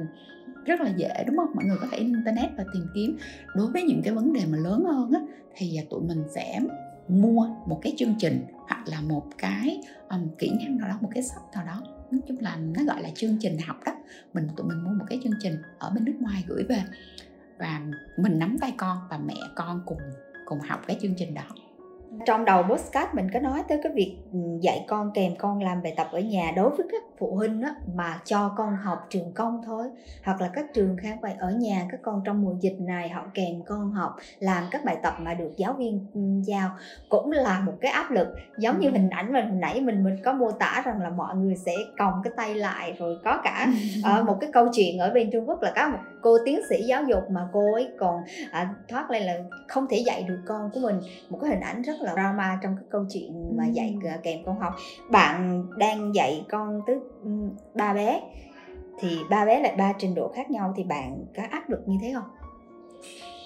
B: rất là dễ đúng không? Mọi người có thể internet và tìm kiếm. Đối với những cái vấn đề mà lớn hơn á thì à, tụi mình sẽ mua một cái chương trình hoặc là một cái um, kỹ năng nào đó một cái sách nào đó. Nói chung là nó gọi là chương trình học đó. Mình tụi mình mua một cái chương trình ở bên nước ngoài gửi về và mình nắm tay con và mẹ con cùng cùng học cái chương trình đó
A: trong đầu podcast mình có nói tới cái việc ừ, dạy con, kèm con làm bài tập ở nhà đối với các phụ huynh á, mà cho con học trường công thôi. Hoặc là các trường khác vậy ở nhà các con trong mùa dịch này họ kèm con học làm các bài tập mà được giáo viên giao. Cũng là một cái áp lực giống như hình ảnh mình hồi nãy mình mình có mô tả rằng là mọi người sẽ còng cái tay lại rồi có cả uh, một cái câu chuyện ở bên Trung Quốc là có một cô tiến sĩ giáo dục mà cô ấy còn à, thoát lên là không thể dạy được con của mình. Một cái hình ảnh rất là drama trong cái câu chuyện mà dạy kèm con học. Bạn đang dạy con tới ba bé. Thì ba bé lại ba trình độ khác nhau thì bạn có áp lực như thế không?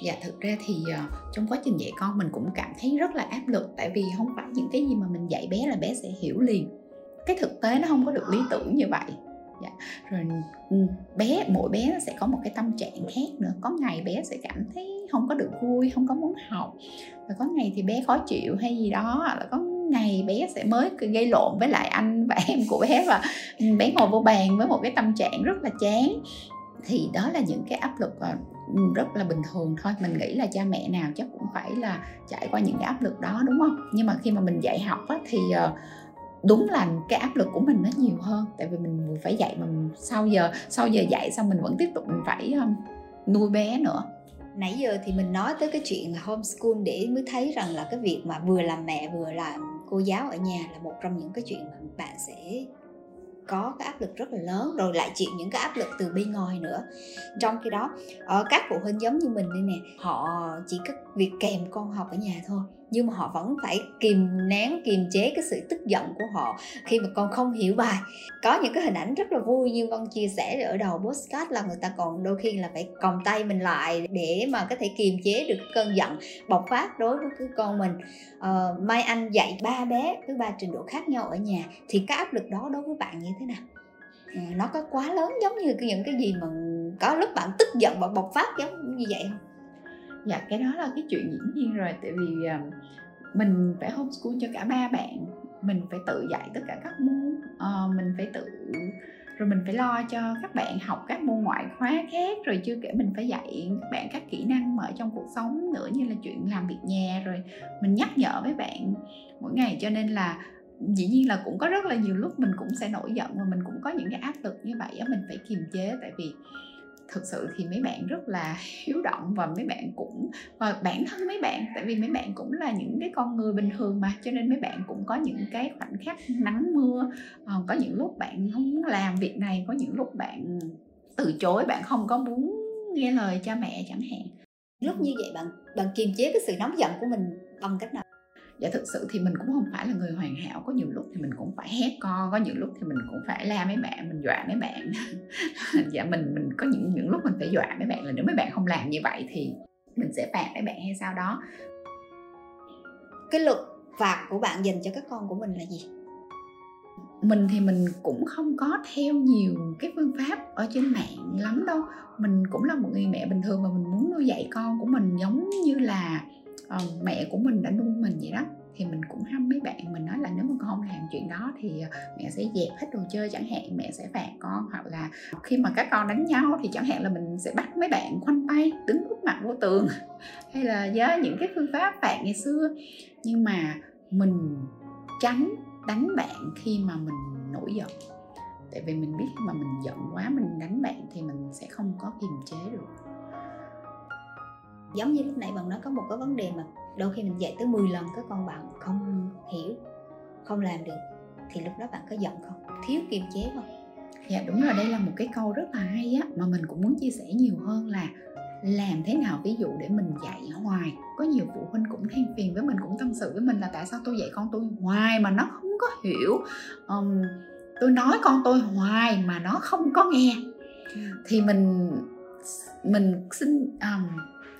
B: Dạ thực ra thì uh, trong quá trình dạy con mình cũng cảm thấy rất là áp lực tại vì không phải những cái gì mà mình dạy bé là bé sẽ hiểu liền. Cái thực tế nó không có được lý tưởng như vậy. Dạ. rồi bé mỗi bé nó sẽ có một cái tâm trạng khác nữa. Có ngày bé sẽ cảm thấy không có được vui không có muốn học. Và có ngày thì bé khó chịu hay gì đó là có ngày bé sẽ mới gây lộn với lại anh và em của bé và ừ, bé ngồi vô bàn với một cái tâm trạng rất là chán. Thì đó là những cái áp lực ờ, ừ, rất là bình thường thôi. Mình nghĩ là cha mẹ nào chắc cũng phải là trải qua những cái áp lực đó đúng không? Nhưng mà khi mà mình dạy học á, thì ờ, đúng là cái áp lực của mình nó nhiều hơn. Tại vì mình phải dạy mà sau giờ sau giờ dạy xong mình vẫn tiếp tục mình phải ờ, nuôi bé nữa.
A: Nãy giờ thì mình nói tới cái chuyện homeschool để mới thấy rằng là cái việc mà vừa làm mẹ vừa làm cô giáo ở nhà là một trong những cái chuyện mà bạn sẽ có cái áp lực rất là lớn, rồi lại chịu những cái áp lực từ bên ngoài nữa. Trong khi đó ở các phụ huynh giống như mình đây nè, họ chỉ có việc kèm con học ở nhà thôi nhưng mà họ vẫn phải kìm nén kiềm chế cái sự tức giận của họ khi mà con không hiểu bài. Có những cái hình ảnh rất là vui như con chia sẻ ở đầu postcard là người ta còn đôi khi là phải còng tay mình lại để mà có thể kiềm chế được cơn giận bộc phát đối với cái con mình. Ờ, mai anh dạy ba bé với ba trình độ khác nhau ở nhà thì cái áp lực đó đối với bạn như thế nào? Ờ, nó có quá lớn giống như những cái gì mà có lúc bạn tức giận và bộc phát giống như vậy không?
B: Dạ cái đó là cái chuyện dĩ nhiên rồi tại vì uh, mình phải homeschool cho cả ba bạn mình phải tự dạy tất cả các môn uh, mình phải tự rồi mình phải lo cho các bạn học các môn ngoại khóa khác rồi chưa kể mình phải dạy các bạn các kỹ năng ở trong cuộc sống nữa như là chuyện làm việc nhà rồi mình nhắc nhở với bạn mỗi ngày. Cho nên là dĩ nhiên là cũng có rất là nhiều lúc mình cũng sẽ nổi giận và mình cũng có những cái áp lực như vậy mình phải kiềm chế. Tại vì thực sự thì mấy bạn rất là hiếu động và mấy bạn cũng và bản thân mấy bạn, tại vì mấy bạn cũng là những cái con người bình thường mà, cho nên mấy bạn cũng có những cái khoảnh khắc nắng mưa ờ, có những lúc bạn không muốn làm việc này, có những lúc bạn từ chối, bạn không có muốn nghe lời cha mẹ chẳng hạn.
A: Lúc như vậy bạn bạn kiềm chế cái sự nóng giận của mình bằng cách nào?
B: Dạ thực sự thì mình cũng không phải là người hoàn hảo. Có nhiều lúc thì mình cũng phải hét con có nhiều lúc thì mình cũng phải la mấy bạn mình dọa mấy bạn. Dạ mình mình có những những lúc mình phải dọa mấy bạn là nếu mấy bạn không làm như vậy thì mình sẽ phạt mấy bạn hay sao đó.
A: Cái luật phạt của bạn dành cho các con của mình là gì?
B: Mình thì mình cũng không có theo nhiều cái phương pháp ở trên mạng lắm đâu. Mình cũng là một người mẹ bình thường và mình muốn nuôi dạy con của mình giống như là uh, mẹ của mình đã nuôi mình vậy đó. Thì mình cũng hâm mấy bạn mình nói là nếu mà con không làm chuyện đó thì ờ, mẹ sẽ dẹp hết đồ chơi chẳng hạn mẹ sẽ phạt con. Hoặc là khi mà các con đánh nhau thì chẳng hạn là mình sẽ bắt mấy bạn khoanh tay đứng úp mặt vô tường. Hay là với những cái phương pháp phạt ngày xưa. Nhưng mà mình tránh đánh bạn khi mà mình nổi giận. Tại vì mình biết khi mà mình giận quá mình đánh bạn thì mình sẽ không có kiềm chế được
A: giống như lúc nãy bạn nói có một cái vấn đề mà đôi khi mình dạy tới 10 lần các con bạn không hiểu không làm được thì lúc đó bạn có giận không? Thiếu kiềm chế không?
B: Dạ đúng rồi đây là một cái câu rất là hay á mà mình cũng muốn chia sẻ nhiều hơn là làm thế nào ví dụ để mình dạy hoài có nhiều phụ huynh cũng than phiền với mình cũng tâm sự với mình là tại sao tôi dạy con tôi hoài mà nó không có hiểu? Um, tôi nói con tôi hoài mà nó không có nghe. Ừ. thì mình mình xin um,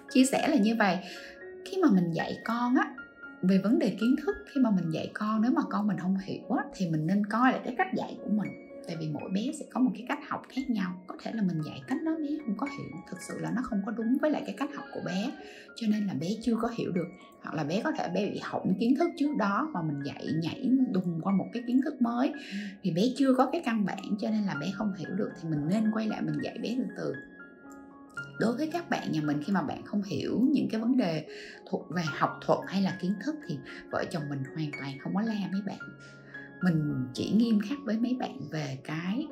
B: chia sẻ là như vậy khi mà mình dạy con á về vấn đề kiến thức khi mà mình dạy con nếu mà con mình không hiểu á thì mình nên coi lại cái cách dạy của mình. Tại vì mỗi bé sẽ có một cái cách học khác nhau. Có thể là mình dạy cách đó bé không có hiểu thực sự là nó không có đúng với lại cái cách học của bé cho nên là bé chưa có hiểu được. Hoặc là bé có thể bé bị hỏng kiến thức trước đó và mình dạy nhảy đùng qua một cái kiến thức mới. Thì bé chưa có cái căn bản cho nên là bé không hiểu được thì mình nên quay lại mình dạy bé từ từ đối với các bạn nhà mình khi mà bạn không hiểu những cái vấn đề thuộc về học thuật hay là kiến thức thì vợ chồng mình hoàn toàn không có la mấy bạn. Mình chỉ nghiêm khắc với mấy bạn về cái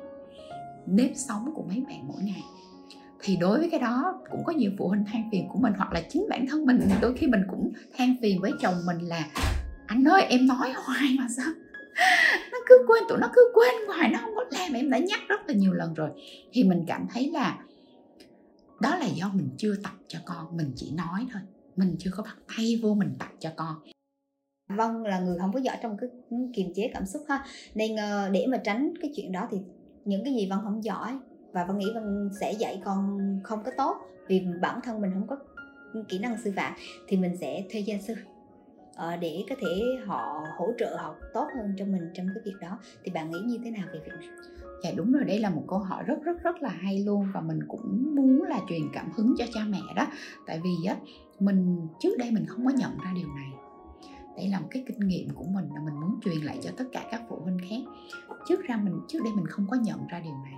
B: nếp sống của mấy bạn mỗi ngày. Thì đối với cái đó cũng có nhiều phụ huynh than phiền của mình hoặc là chính bản thân mình. Đôi khi mình cũng than phiền với chồng mình là, anh ơi, em nói hoài mà sao? Nó cứ quên, tụi nó cứ quên hoài, nó không có làm em đã nhắc rất là nhiều lần rồi. Thì mình cảm thấy là đó là do mình chưa tập cho con, mình chỉ nói thôi. Mình chưa có bắt tay vô mình tập cho con.
A: Vân là người không có giỏi trong cái kiềm chế cảm xúc ha. Nên ờ, để mà tránh cái chuyện đó thì những cái gì Vân không giỏi và Vân nghĩ Vân sẽ dạy con không có tốt vì bản thân mình không có kỹ năng sư phạm thì mình sẽ thuê gia sư ờ, để có thể họ hỗ trợ học tốt hơn cho mình trong cái việc đó. Thì bạn nghĩ như thế nào về việc này?
B: Dạ đúng rồi, đây là một câu hỏi rất rất rất là hay luôn và mình cũng muốn là truyền cảm hứng cho cha mẹ đó. Tại vì á mình trước đây mình không có nhận ra điều này. Đây là một cái kinh nghiệm của mình là mình muốn truyền lại cho tất cả các phụ huynh khác. Trước ra mình trước đây mình không có nhận ra điều này.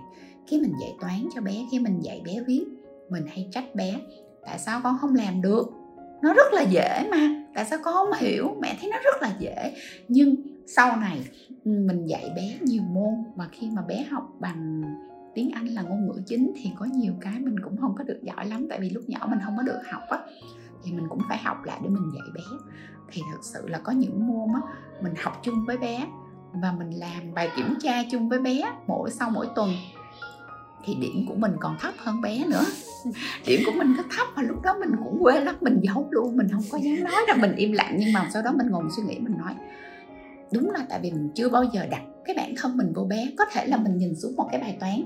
B: Khi mình dạy toán cho bé khi mình dạy bé viết mình hay trách bé tại sao con không làm được? Nó rất là dễ mà. Tại sao con không hiểu? Mẹ thấy nó rất là dễ. Nhưng sau này mình dạy bé nhiều môn và khi mà bé học bằng tiếng anh là ngôn ngữ chính thì có nhiều cái mình cũng không có được giỏi lắm tại vì lúc nhỏ mình không có được học á thì mình cũng phải học lại để mình dạy bé. Thì thật sự là có những môn á mình học chung với bé và mình làm bài kiểm tra chung với bé mỗi sau mỗi tuần thì điểm của mình còn thấp hơn bé nữa. Điểm của mình rất thấp và lúc đó mình cũng quê lắm mình giấu luôn mình không có dám nói ra mình im lặng. Nhưng mà sau đó mình ngồi suy nghĩ mình nói đúng là tại vì mình chưa bao giờ đặt cái bản thân mình vô bé. Có thể là mình nhìn xuống một cái bài toán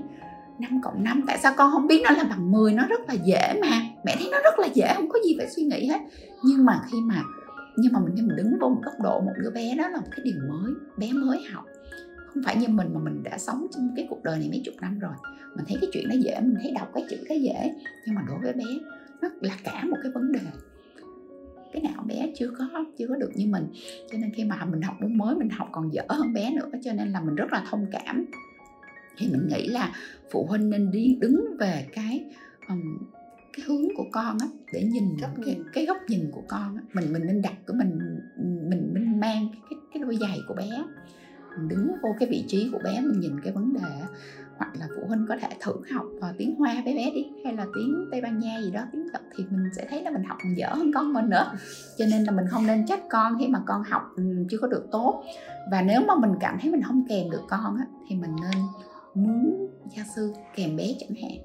B: 5 cộng 5 tại sao con không biết nó là bằng 10 nó rất là dễ mà. Mẹ thấy nó rất là dễ, không có gì phải suy nghĩ hết. Nhưng mà khi mà, nhưng mà mình khi mình đứng vô một góc độ một đứa bé, đó là một cái điều mới, bé mới học. Không phải như mình mà mình đã sống trong cái cuộc đời này mấy chục năm rồi. Mình thấy cái chuyện nó dễ, mình thấy đọc cái chữ cái dễ. Nhưng mà đối với bé, nó là cả một cái vấn đề cái não bé chưa có chưa có được như mình. Cho nên khi mà mình học môn mới mình học còn dở hơn bé nữa cho nên là mình rất là thông cảm. Thì mình nghĩ là phụ huynh nên đi đứng về cái um, cái hướng của con á để nhìn góc cái, cái góc nhìn của con á. Mình mình nên đặt của mình mình mình mang cái cái đôi giày của bé. Mình đứng vô cái vị trí của bé mình nhìn cái vấn đề á hoặc là phụ huynh có thể thử học uh, tiếng hoa bé bé đi hay là tiếng tây ban nha gì đó tiếng nhật thì mình sẽ thấy là mình học còn dở hơn con mình nữa. Cho nên là mình không nên trách con khi mà con học chưa có được tốt. Và nếu mà mình cảm thấy mình không kèm được con á thì mình nên muốn gia sư kèm bé chẳng hạn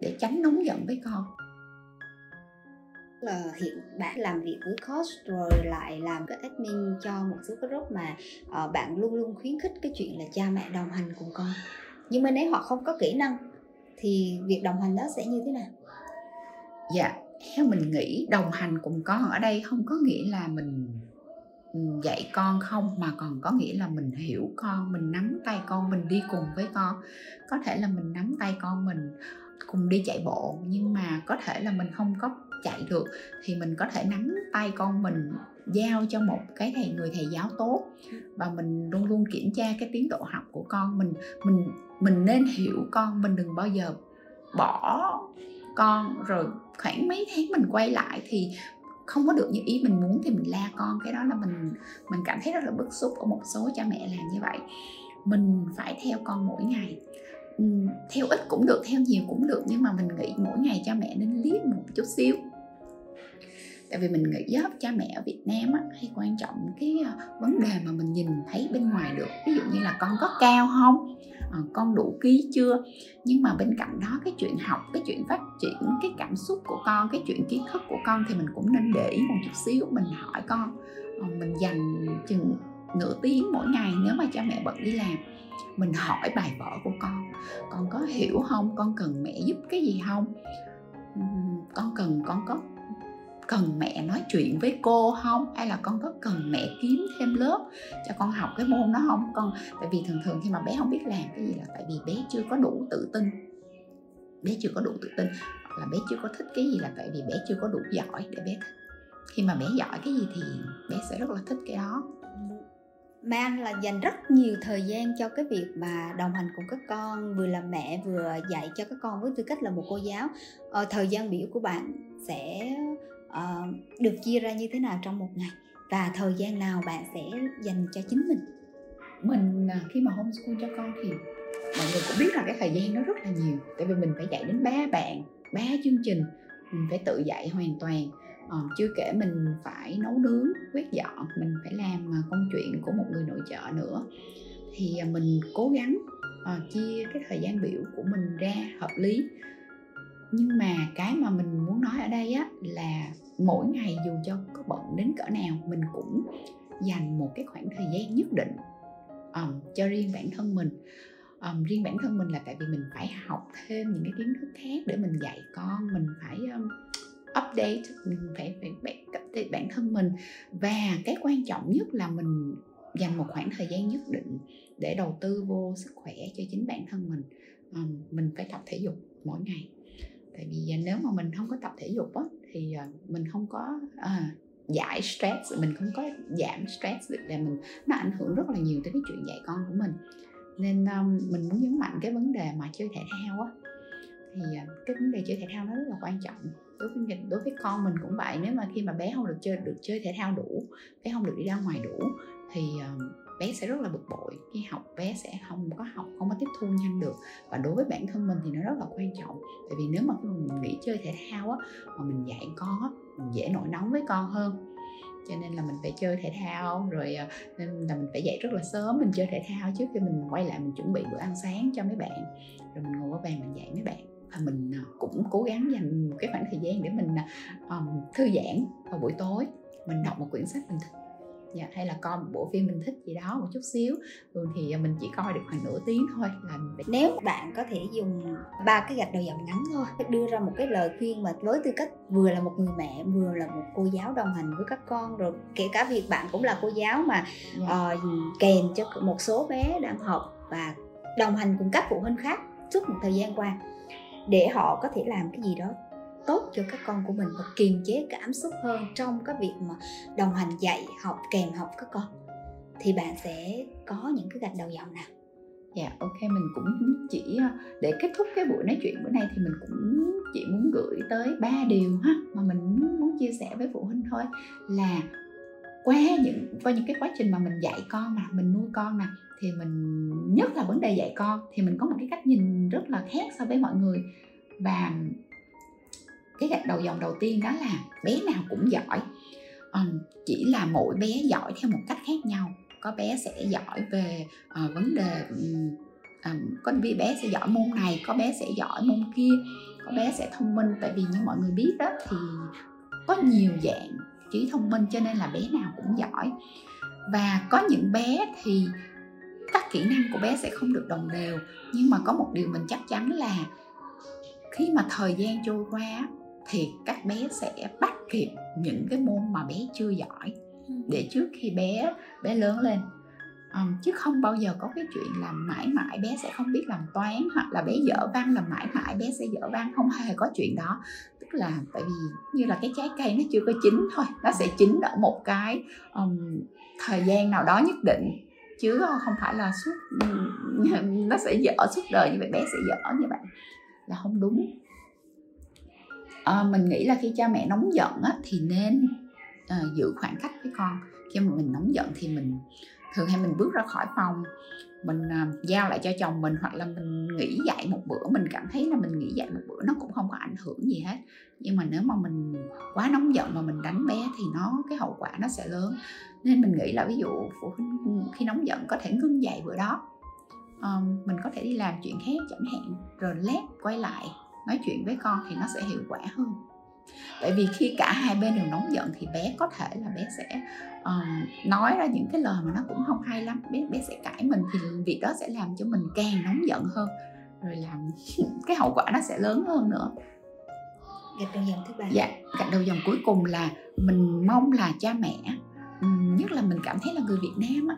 B: để tránh nóng giận với con.
A: Là hiện bạn làm việc với coach rồi lại làm cái admin cho một số cái group mà uh, bạn luôn luôn khuyến khích cái chuyện là cha mẹ đồng hành cùng con nhưng mà nếu họ không có kỹ năng thì việc đồng hành đó sẽ như thế nào?
B: Dạ theo mình nghĩ đồng hành cùng con ở đây không có nghĩa là mình dạy con không mà còn có nghĩa là mình hiểu con mình nắm tay con mình đi cùng với con. Có thể là mình nắm tay con mình cùng đi chạy bộ nhưng mà có thể là mình không có chạy được thì mình có thể nắm tay con mình giao cho một cái thầy người thầy giáo tốt. Và mình luôn luôn kiểm tra cái tiến độ học của con mình. Mình mình nên hiểu con mình đừng bao giờ bỏ con. Rồi khoảng mấy tháng mình quay lại thì không có được như ý mình muốn thì mình la con. Cái đó là mình mình cảm thấy rất là bức xúc ở một số cha mẹ làm như vậy. Mình phải theo con mỗi ngày. Theo ít cũng được theo nhiều cũng được nhưng mà mình nghĩ mỗi ngày cha mẹ nên liếc một chút xíu. Tại vì mình nghĩ á, cha mẹ ở Việt Nam á, hay quan trọng cái ờ, vấn đề mà mình nhìn thấy bên ngoài được. Ví dụ như là con có cao không? Ờ, con đủ ký chưa? Nhưng mà bên cạnh đó, cái chuyện học, cái chuyện phát triển, cái cảm xúc của con, cái chuyện kiến thức của con thì mình cũng nên để ý một chút xíu. Mình hỏi con ờ, mình dành chừng nửa tiếng mỗi ngày nếu mà cha mẹ bận đi làm, mình hỏi bài vở của con. Con có hiểu không? Con cần mẹ giúp cái gì không? Con cần, con có cần mẹ nói chuyện với cô không? Hay là con có cần mẹ kiếm thêm lớp cho con học cái môn đó không? Con tại vì thường thường khi mà bé không biết làm cái gì là tại vì bé chưa có đủ tự tin. Bé chưa có đủ tự tin. Hoặc là bé chưa có thích cái gì là tại vì bé chưa có đủ giỏi để bé thích. Khi mà bé giỏi cái gì thì bé sẽ rất là thích cái đó.
A: Mẹ Anh là dành rất nhiều thời gian cho cái việc mà đồng hành cùng các con vừa là mẹ vừa dạy cho các con với tư cách là một cô giáo. Ờ, thời gian biểu của bạn sẽ uh, được chia ra như thế nào trong một ngày? Và thời gian nào bạn sẽ dành cho chính mình?
B: Mình à, khi mà homeschool cho con thì mọi người cũng biết là cái thời gian nó rất là nhiều. Tại vì mình phải dạy đến ba bạn ba chương trình. Mình phải tự dạy hoàn toàn. Ờ, chưa kể mình phải nấu nướng quét dọn mình phải làm à, công chuyện của một người nội trợ nữa. Thì à, mình cố gắng uh, chia cái thời gian biểu của mình ra hợp lý. Nhưng mà cái mà mình muốn nói ở đây á là mỗi ngày dù cho có bận đến cỡ nào mình cũng dành một cái khoảng thời gian nhất định um, cho riêng bản thân mình. Um, riêng bản thân mình là tại vì mình phải học thêm những cái kiến thức khác để mình dạy con mình phải um, update mình phải phải update bản thân mình. Và cái quan trọng nhất là mình dành một khoảng thời gian nhất định để đầu tư vô sức khỏe cho chính bản thân mình. Um, mình phải tập thể dục mỗi ngày. Tại vì nếu mà mình không có tập thể dục á thì ờ, mình không có à, giải stress mình không có giảm stress được là mình nó ảnh hưởng rất là nhiều tới cái chuyện dạy con của mình. Nên um, mình muốn nhấn mạnh cái vấn đề mà chơi thể thao á. Thì uh, cái vấn đề chơi thể thao nó rất là quan trọng. Đối với đối với con mình cũng vậy. Nếu mà khi mà bé không được chơi được chơi thể thao đủ bé không được đi ra ngoài đủ thì uh, bé sẽ rất là bực bội khi học bé sẽ không có học không có tiếp thu nhanh được. Và đối với bản thân mình thì nó rất là quan trọng. Tại vì nếu mà mình nghỉ chơi thể thao á mà mình dạy con á mình dễ nổi nóng với con hơn. Cho nên là mình phải chơi thể thao rồi ờ, nên là mình phải dậy rất là sớm mình chơi thể thao trước khi mình quay lại mình chuẩn bị bữa ăn sáng cho mấy bạn. Rồi mình ngồi ở bàn mình dạy mấy bạn. Và mình ờ, cũng cố gắng dành một cái khoảng thời gian để mình um, thư giãn vào buổi tối. Mình đọc một quyển sách mình thích dạ, hay là coi một bộ phim mình thích gì đó một chút xíu thường thì mình chỉ coi được khoảng nửa tiếng thôi là
A: mình nếu bạn có thể dùng ba cái gạch đầu dòng ngắn thôi đưa ra một cái lời khuyên mà với tư cách vừa là một người mẹ vừa là một cô giáo đồng hành với các con rồi kể cả việc bạn cũng là cô giáo mà yeah. Dạ. uh, kèm cho một số bé đang học và đồng hành cùng các phụ huynh khác suốt một thời gian qua để họ có thể làm cái gì đó tốt cho các con của mình và kiềm chế cảm xúc hơn trong cái việc mà đồng hành dạy học kèm học các con. Thì bạn sẽ có những cái gạch đầu dòng nào?
B: Dạ yeah, ok mình cũng chỉ ờ, để kết thúc cái buổi nói chuyện bữa nay thì mình cũng chỉ muốn gửi tới ba điều ha mà mình muốn chia sẻ với phụ huynh thôi. Là qua những qua những cái quá trình mà mình dạy con mà mình nuôi con nè thì mình nhất là vấn đề dạy con thì mình có một cái cách nhìn rất là khác so với mọi người. Và cái gạch đầu dòng đầu tiên đó là bé nào cũng giỏi. Um, chỉ là mỗi bé giỏi theo một cách khác nhau. Có bé sẽ giỏi về uh, vấn đề um, um, có bé sẽ giỏi môn này có bé sẽ giỏi môn kia có bé sẽ thông minh. Tại vì như mọi người biết đó thì có nhiều dạng trí thông minh cho nên là bé nào cũng giỏi. Và có những bé thì các kỹ năng của bé sẽ không được đồng đều. Nhưng mà có một điều mình chắc chắn là khi mà thời gian trôi qua thì các bé sẽ bắt kịp những cái môn mà bé chưa giỏi. Ừ. để trước khi bé bé lớn lên um, chứ không bao giờ có cái chuyện là mãi mãi bé sẽ không biết làm toán hoặc là bé dở văn là mãi mãi bé sẽ dở văn không hề có chuyện đó. Tức là tại vì như là cái trái cây nó chưa có chín thôi nó sẽ chín ở một cái um, thời gian nào đó nhất định. Chứ không phải là suốt nó sẽ dở suốt đời như vậy bé sẽ dở như vậy. Là không đúng à, mình nghĩ là khi cha mẹ nóng giận á, thì nên à, giữ khoảng cách với con. Khi mà mình nóng giận thì mình thường hay mình bước ra khỏi phòng mình à, giao lại cho chồng mình hoặc là mình nghỉ dạy một bữa. Mình cảm thấy là mình nghỉ dạy một bữa nó cũng không có ảnh hưởng gì hết. Nhưng mà nếu mà mình quá nóng giận mà mình đánh bé thì nó cái hậu quả nó sẽ lớn. Nên mình nghĩ là ví dụ phụ huynh ừ, khi nóng giận có thể ngưng dạy bữa đó. À, mình có thể đi làm chuyện khác chẳng hạn rồi lát quay lại nói chuyện với con thì nó sẽ hiệu quả hơn. Tại vì khi cả hai bên đều nóng giận thì bé có thể là bé sẽ um, nói ra những cái lời mà nó cũng không hay lắm. Bé bé sẽ cãi mình thì việc đó sẽ làm cho mình càng nóng giận hơn rồi làm cái hậu quả nó sẽ lớn hơn nữa.
A: Gạch đầu dòng thứ ba.
B: Dạ gạch đầu dòng cuối cùng là mình mong là cha mẹ nhất là mình cảm thấy là người Việt Nam á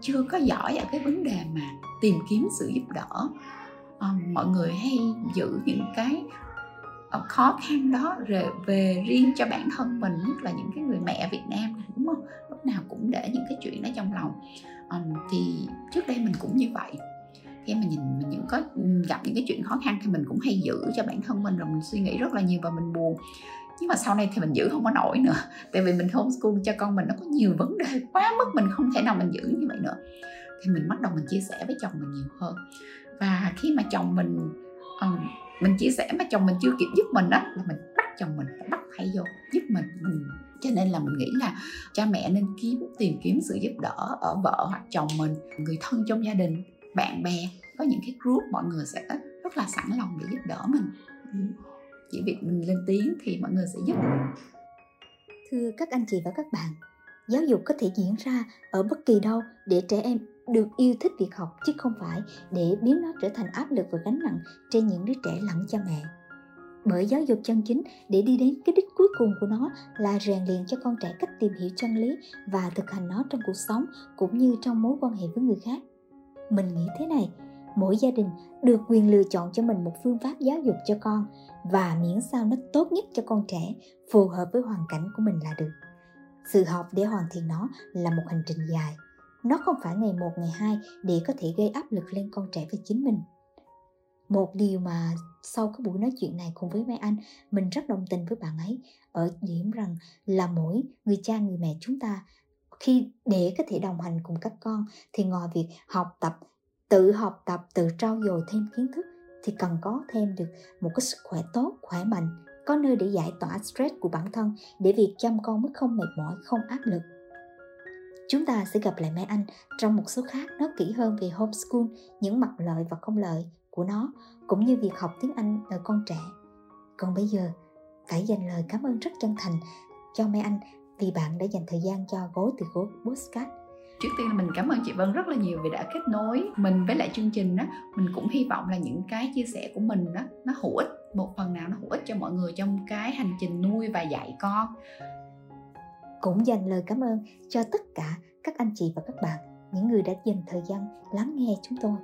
B: chưa có giỏi ở cái vấn đề mà tìm kiếm sự giúp đỡ um, mọi người hay giữ những cái uh, khó khăn đó về, về riêng cho bản thân mình nhất là những cái người mẹ Việt Nam này đúng không? Lúc nào cũng để những cái chuyện đó trong lòng. Um, thì trước đây mình cũng như vậy. Khi mà nhìn mình những có gặp những cái chuyện khó khăn thì mình cũng hay giữ cho bản thân mình rồi mình suy nghĩ rất là nhiều và mình buồn. Nhưng mà sau này thì mình giữ không có nổi nữa tại vì mình homeschool cho con mình nó có nhiều vấn đề quá mức mình không thể nào mình giữ như vậy nữa. Thì mình bắt đầu mình chia sẻ với chồng mình nhiều hơn và khi mà chồng mình um, mình chia sẻ mà chồng mình chưa kịp giúp mình đó là mình bắt chồng mình phải bắt tay vô giúp mình ừ. cho nên là mình nghĩ là cha mẹ nên kiếm tìm kiếm sự giúp đỡ ở vợ hoặc chồng mình người thân trong gia đình bạn bè có những cái group mọi người sẽ rất là sẵn lòng để giúp đỡ mình ừ. chỉ việc mình lên tiếng thì mọi người sẽ giúp
A: thưa các anh chị và các bạn giáo dục có thể diễn ra ở bất kỳ đâu để trẻ em được yêu thích việc học chứ không phải để biến nó trở thành áp lực và gánh nặng trên những đứa trẻ lẫn cha mẹ. Bởi giáo dục chân chính để đi đến cái đích cuối cùng của nó là rèn luyện cho con trẻ cách tìm hiểu chân lý và thực hành nó trong cuộc sống cũng như trong mối quan hệ với người khác. Mình nghĩ thế này, mỗi gia đình được quyền lựa chọn cho mình một phương pháp giáo dục cho con và miễn sao nó tốt nhất cho con trẻ, phù hợp với hoàn cảnh của mình là được. Sự học để hoàn thiện nó là một hành trình dài nó không phải ngày một, ngày hai để có thể gây áp lực lên con trẻ và chính mình. Một điều mà sau cái buổi nói chuyện này cùng với mẹ anh, mình rất đồng tình với bạn ấy, ở điểm rằng là mỗi người cha, người mẹ chúng ta khi để có thể đồng hành cùng các con thì ngoài việc học tập, tự học tập, tự trau dồi thêm kiến thức thì cần có thêm được một cái sức khỏe tốt, khỏe mạnh, có nơi để giải tỏa stress của bản thân để việc chăm con mới không mệt mỏi, không áp lực chúng ta sẽ gặp lại mẹ anh trong một số khác nói kỹ hơn về homeschool, những mặt lợi và không lợi của nó, cũng như việc học tiếng anh ở con trẻ. Còn bây giờ, phải dành lời cảm ơn rất chân thành cho mẹ anh vì bạn đã dành thời gian cho gối từ gối postcard.
B: Trước tiên là mình cảm ơn chị Vân rất là nhiều vì đã kết nối mình với lại chương trình đó mình cũng hy vọng là những cái chia sẻ của mình đó nó hữu ích, một phần nào nó hữu ích cho mọi người trong cái hành trình nuôi và dạy con
A: cũng dành lời cảm ơn cho tất cả các anh chị và các bạn, những người đã dành thời gian lắng nghe chúng tôi.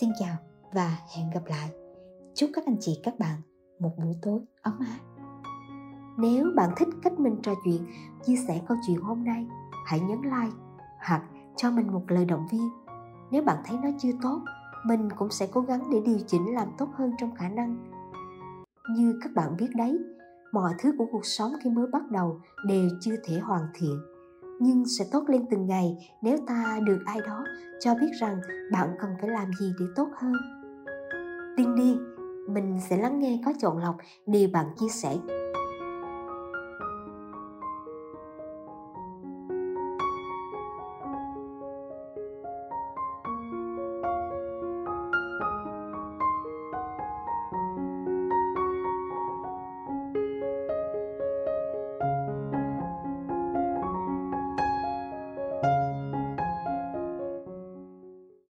A: Xin chào và hẹn gặp lại. Chúc các anh chị, các bạn một buổi tối ấm áp. Nếu bạn thích cách mình trò chuyện, chia sẻ câu chuyện hôm nay, hãy nhấn like hoặc cho mình một lời động viên. Nếu bạn thấy nó chưa tốt, mình cũng sẽ cố gắng để điều chỉnh làm tốt hơn trong khả năng. Như các bạn biết đấy mọi thứ của cuộc sống khi mới bắt đầu đều chưa thể hoàn thiện. Nhưng sẽ tốt lên từng ngày nếu ta được ai đó cho biết rằng bạn cần phải làm gì để tốt hơn. Tin đi, mình sẽ lắng nghe có chọn lọc điều bạn chia sẻ.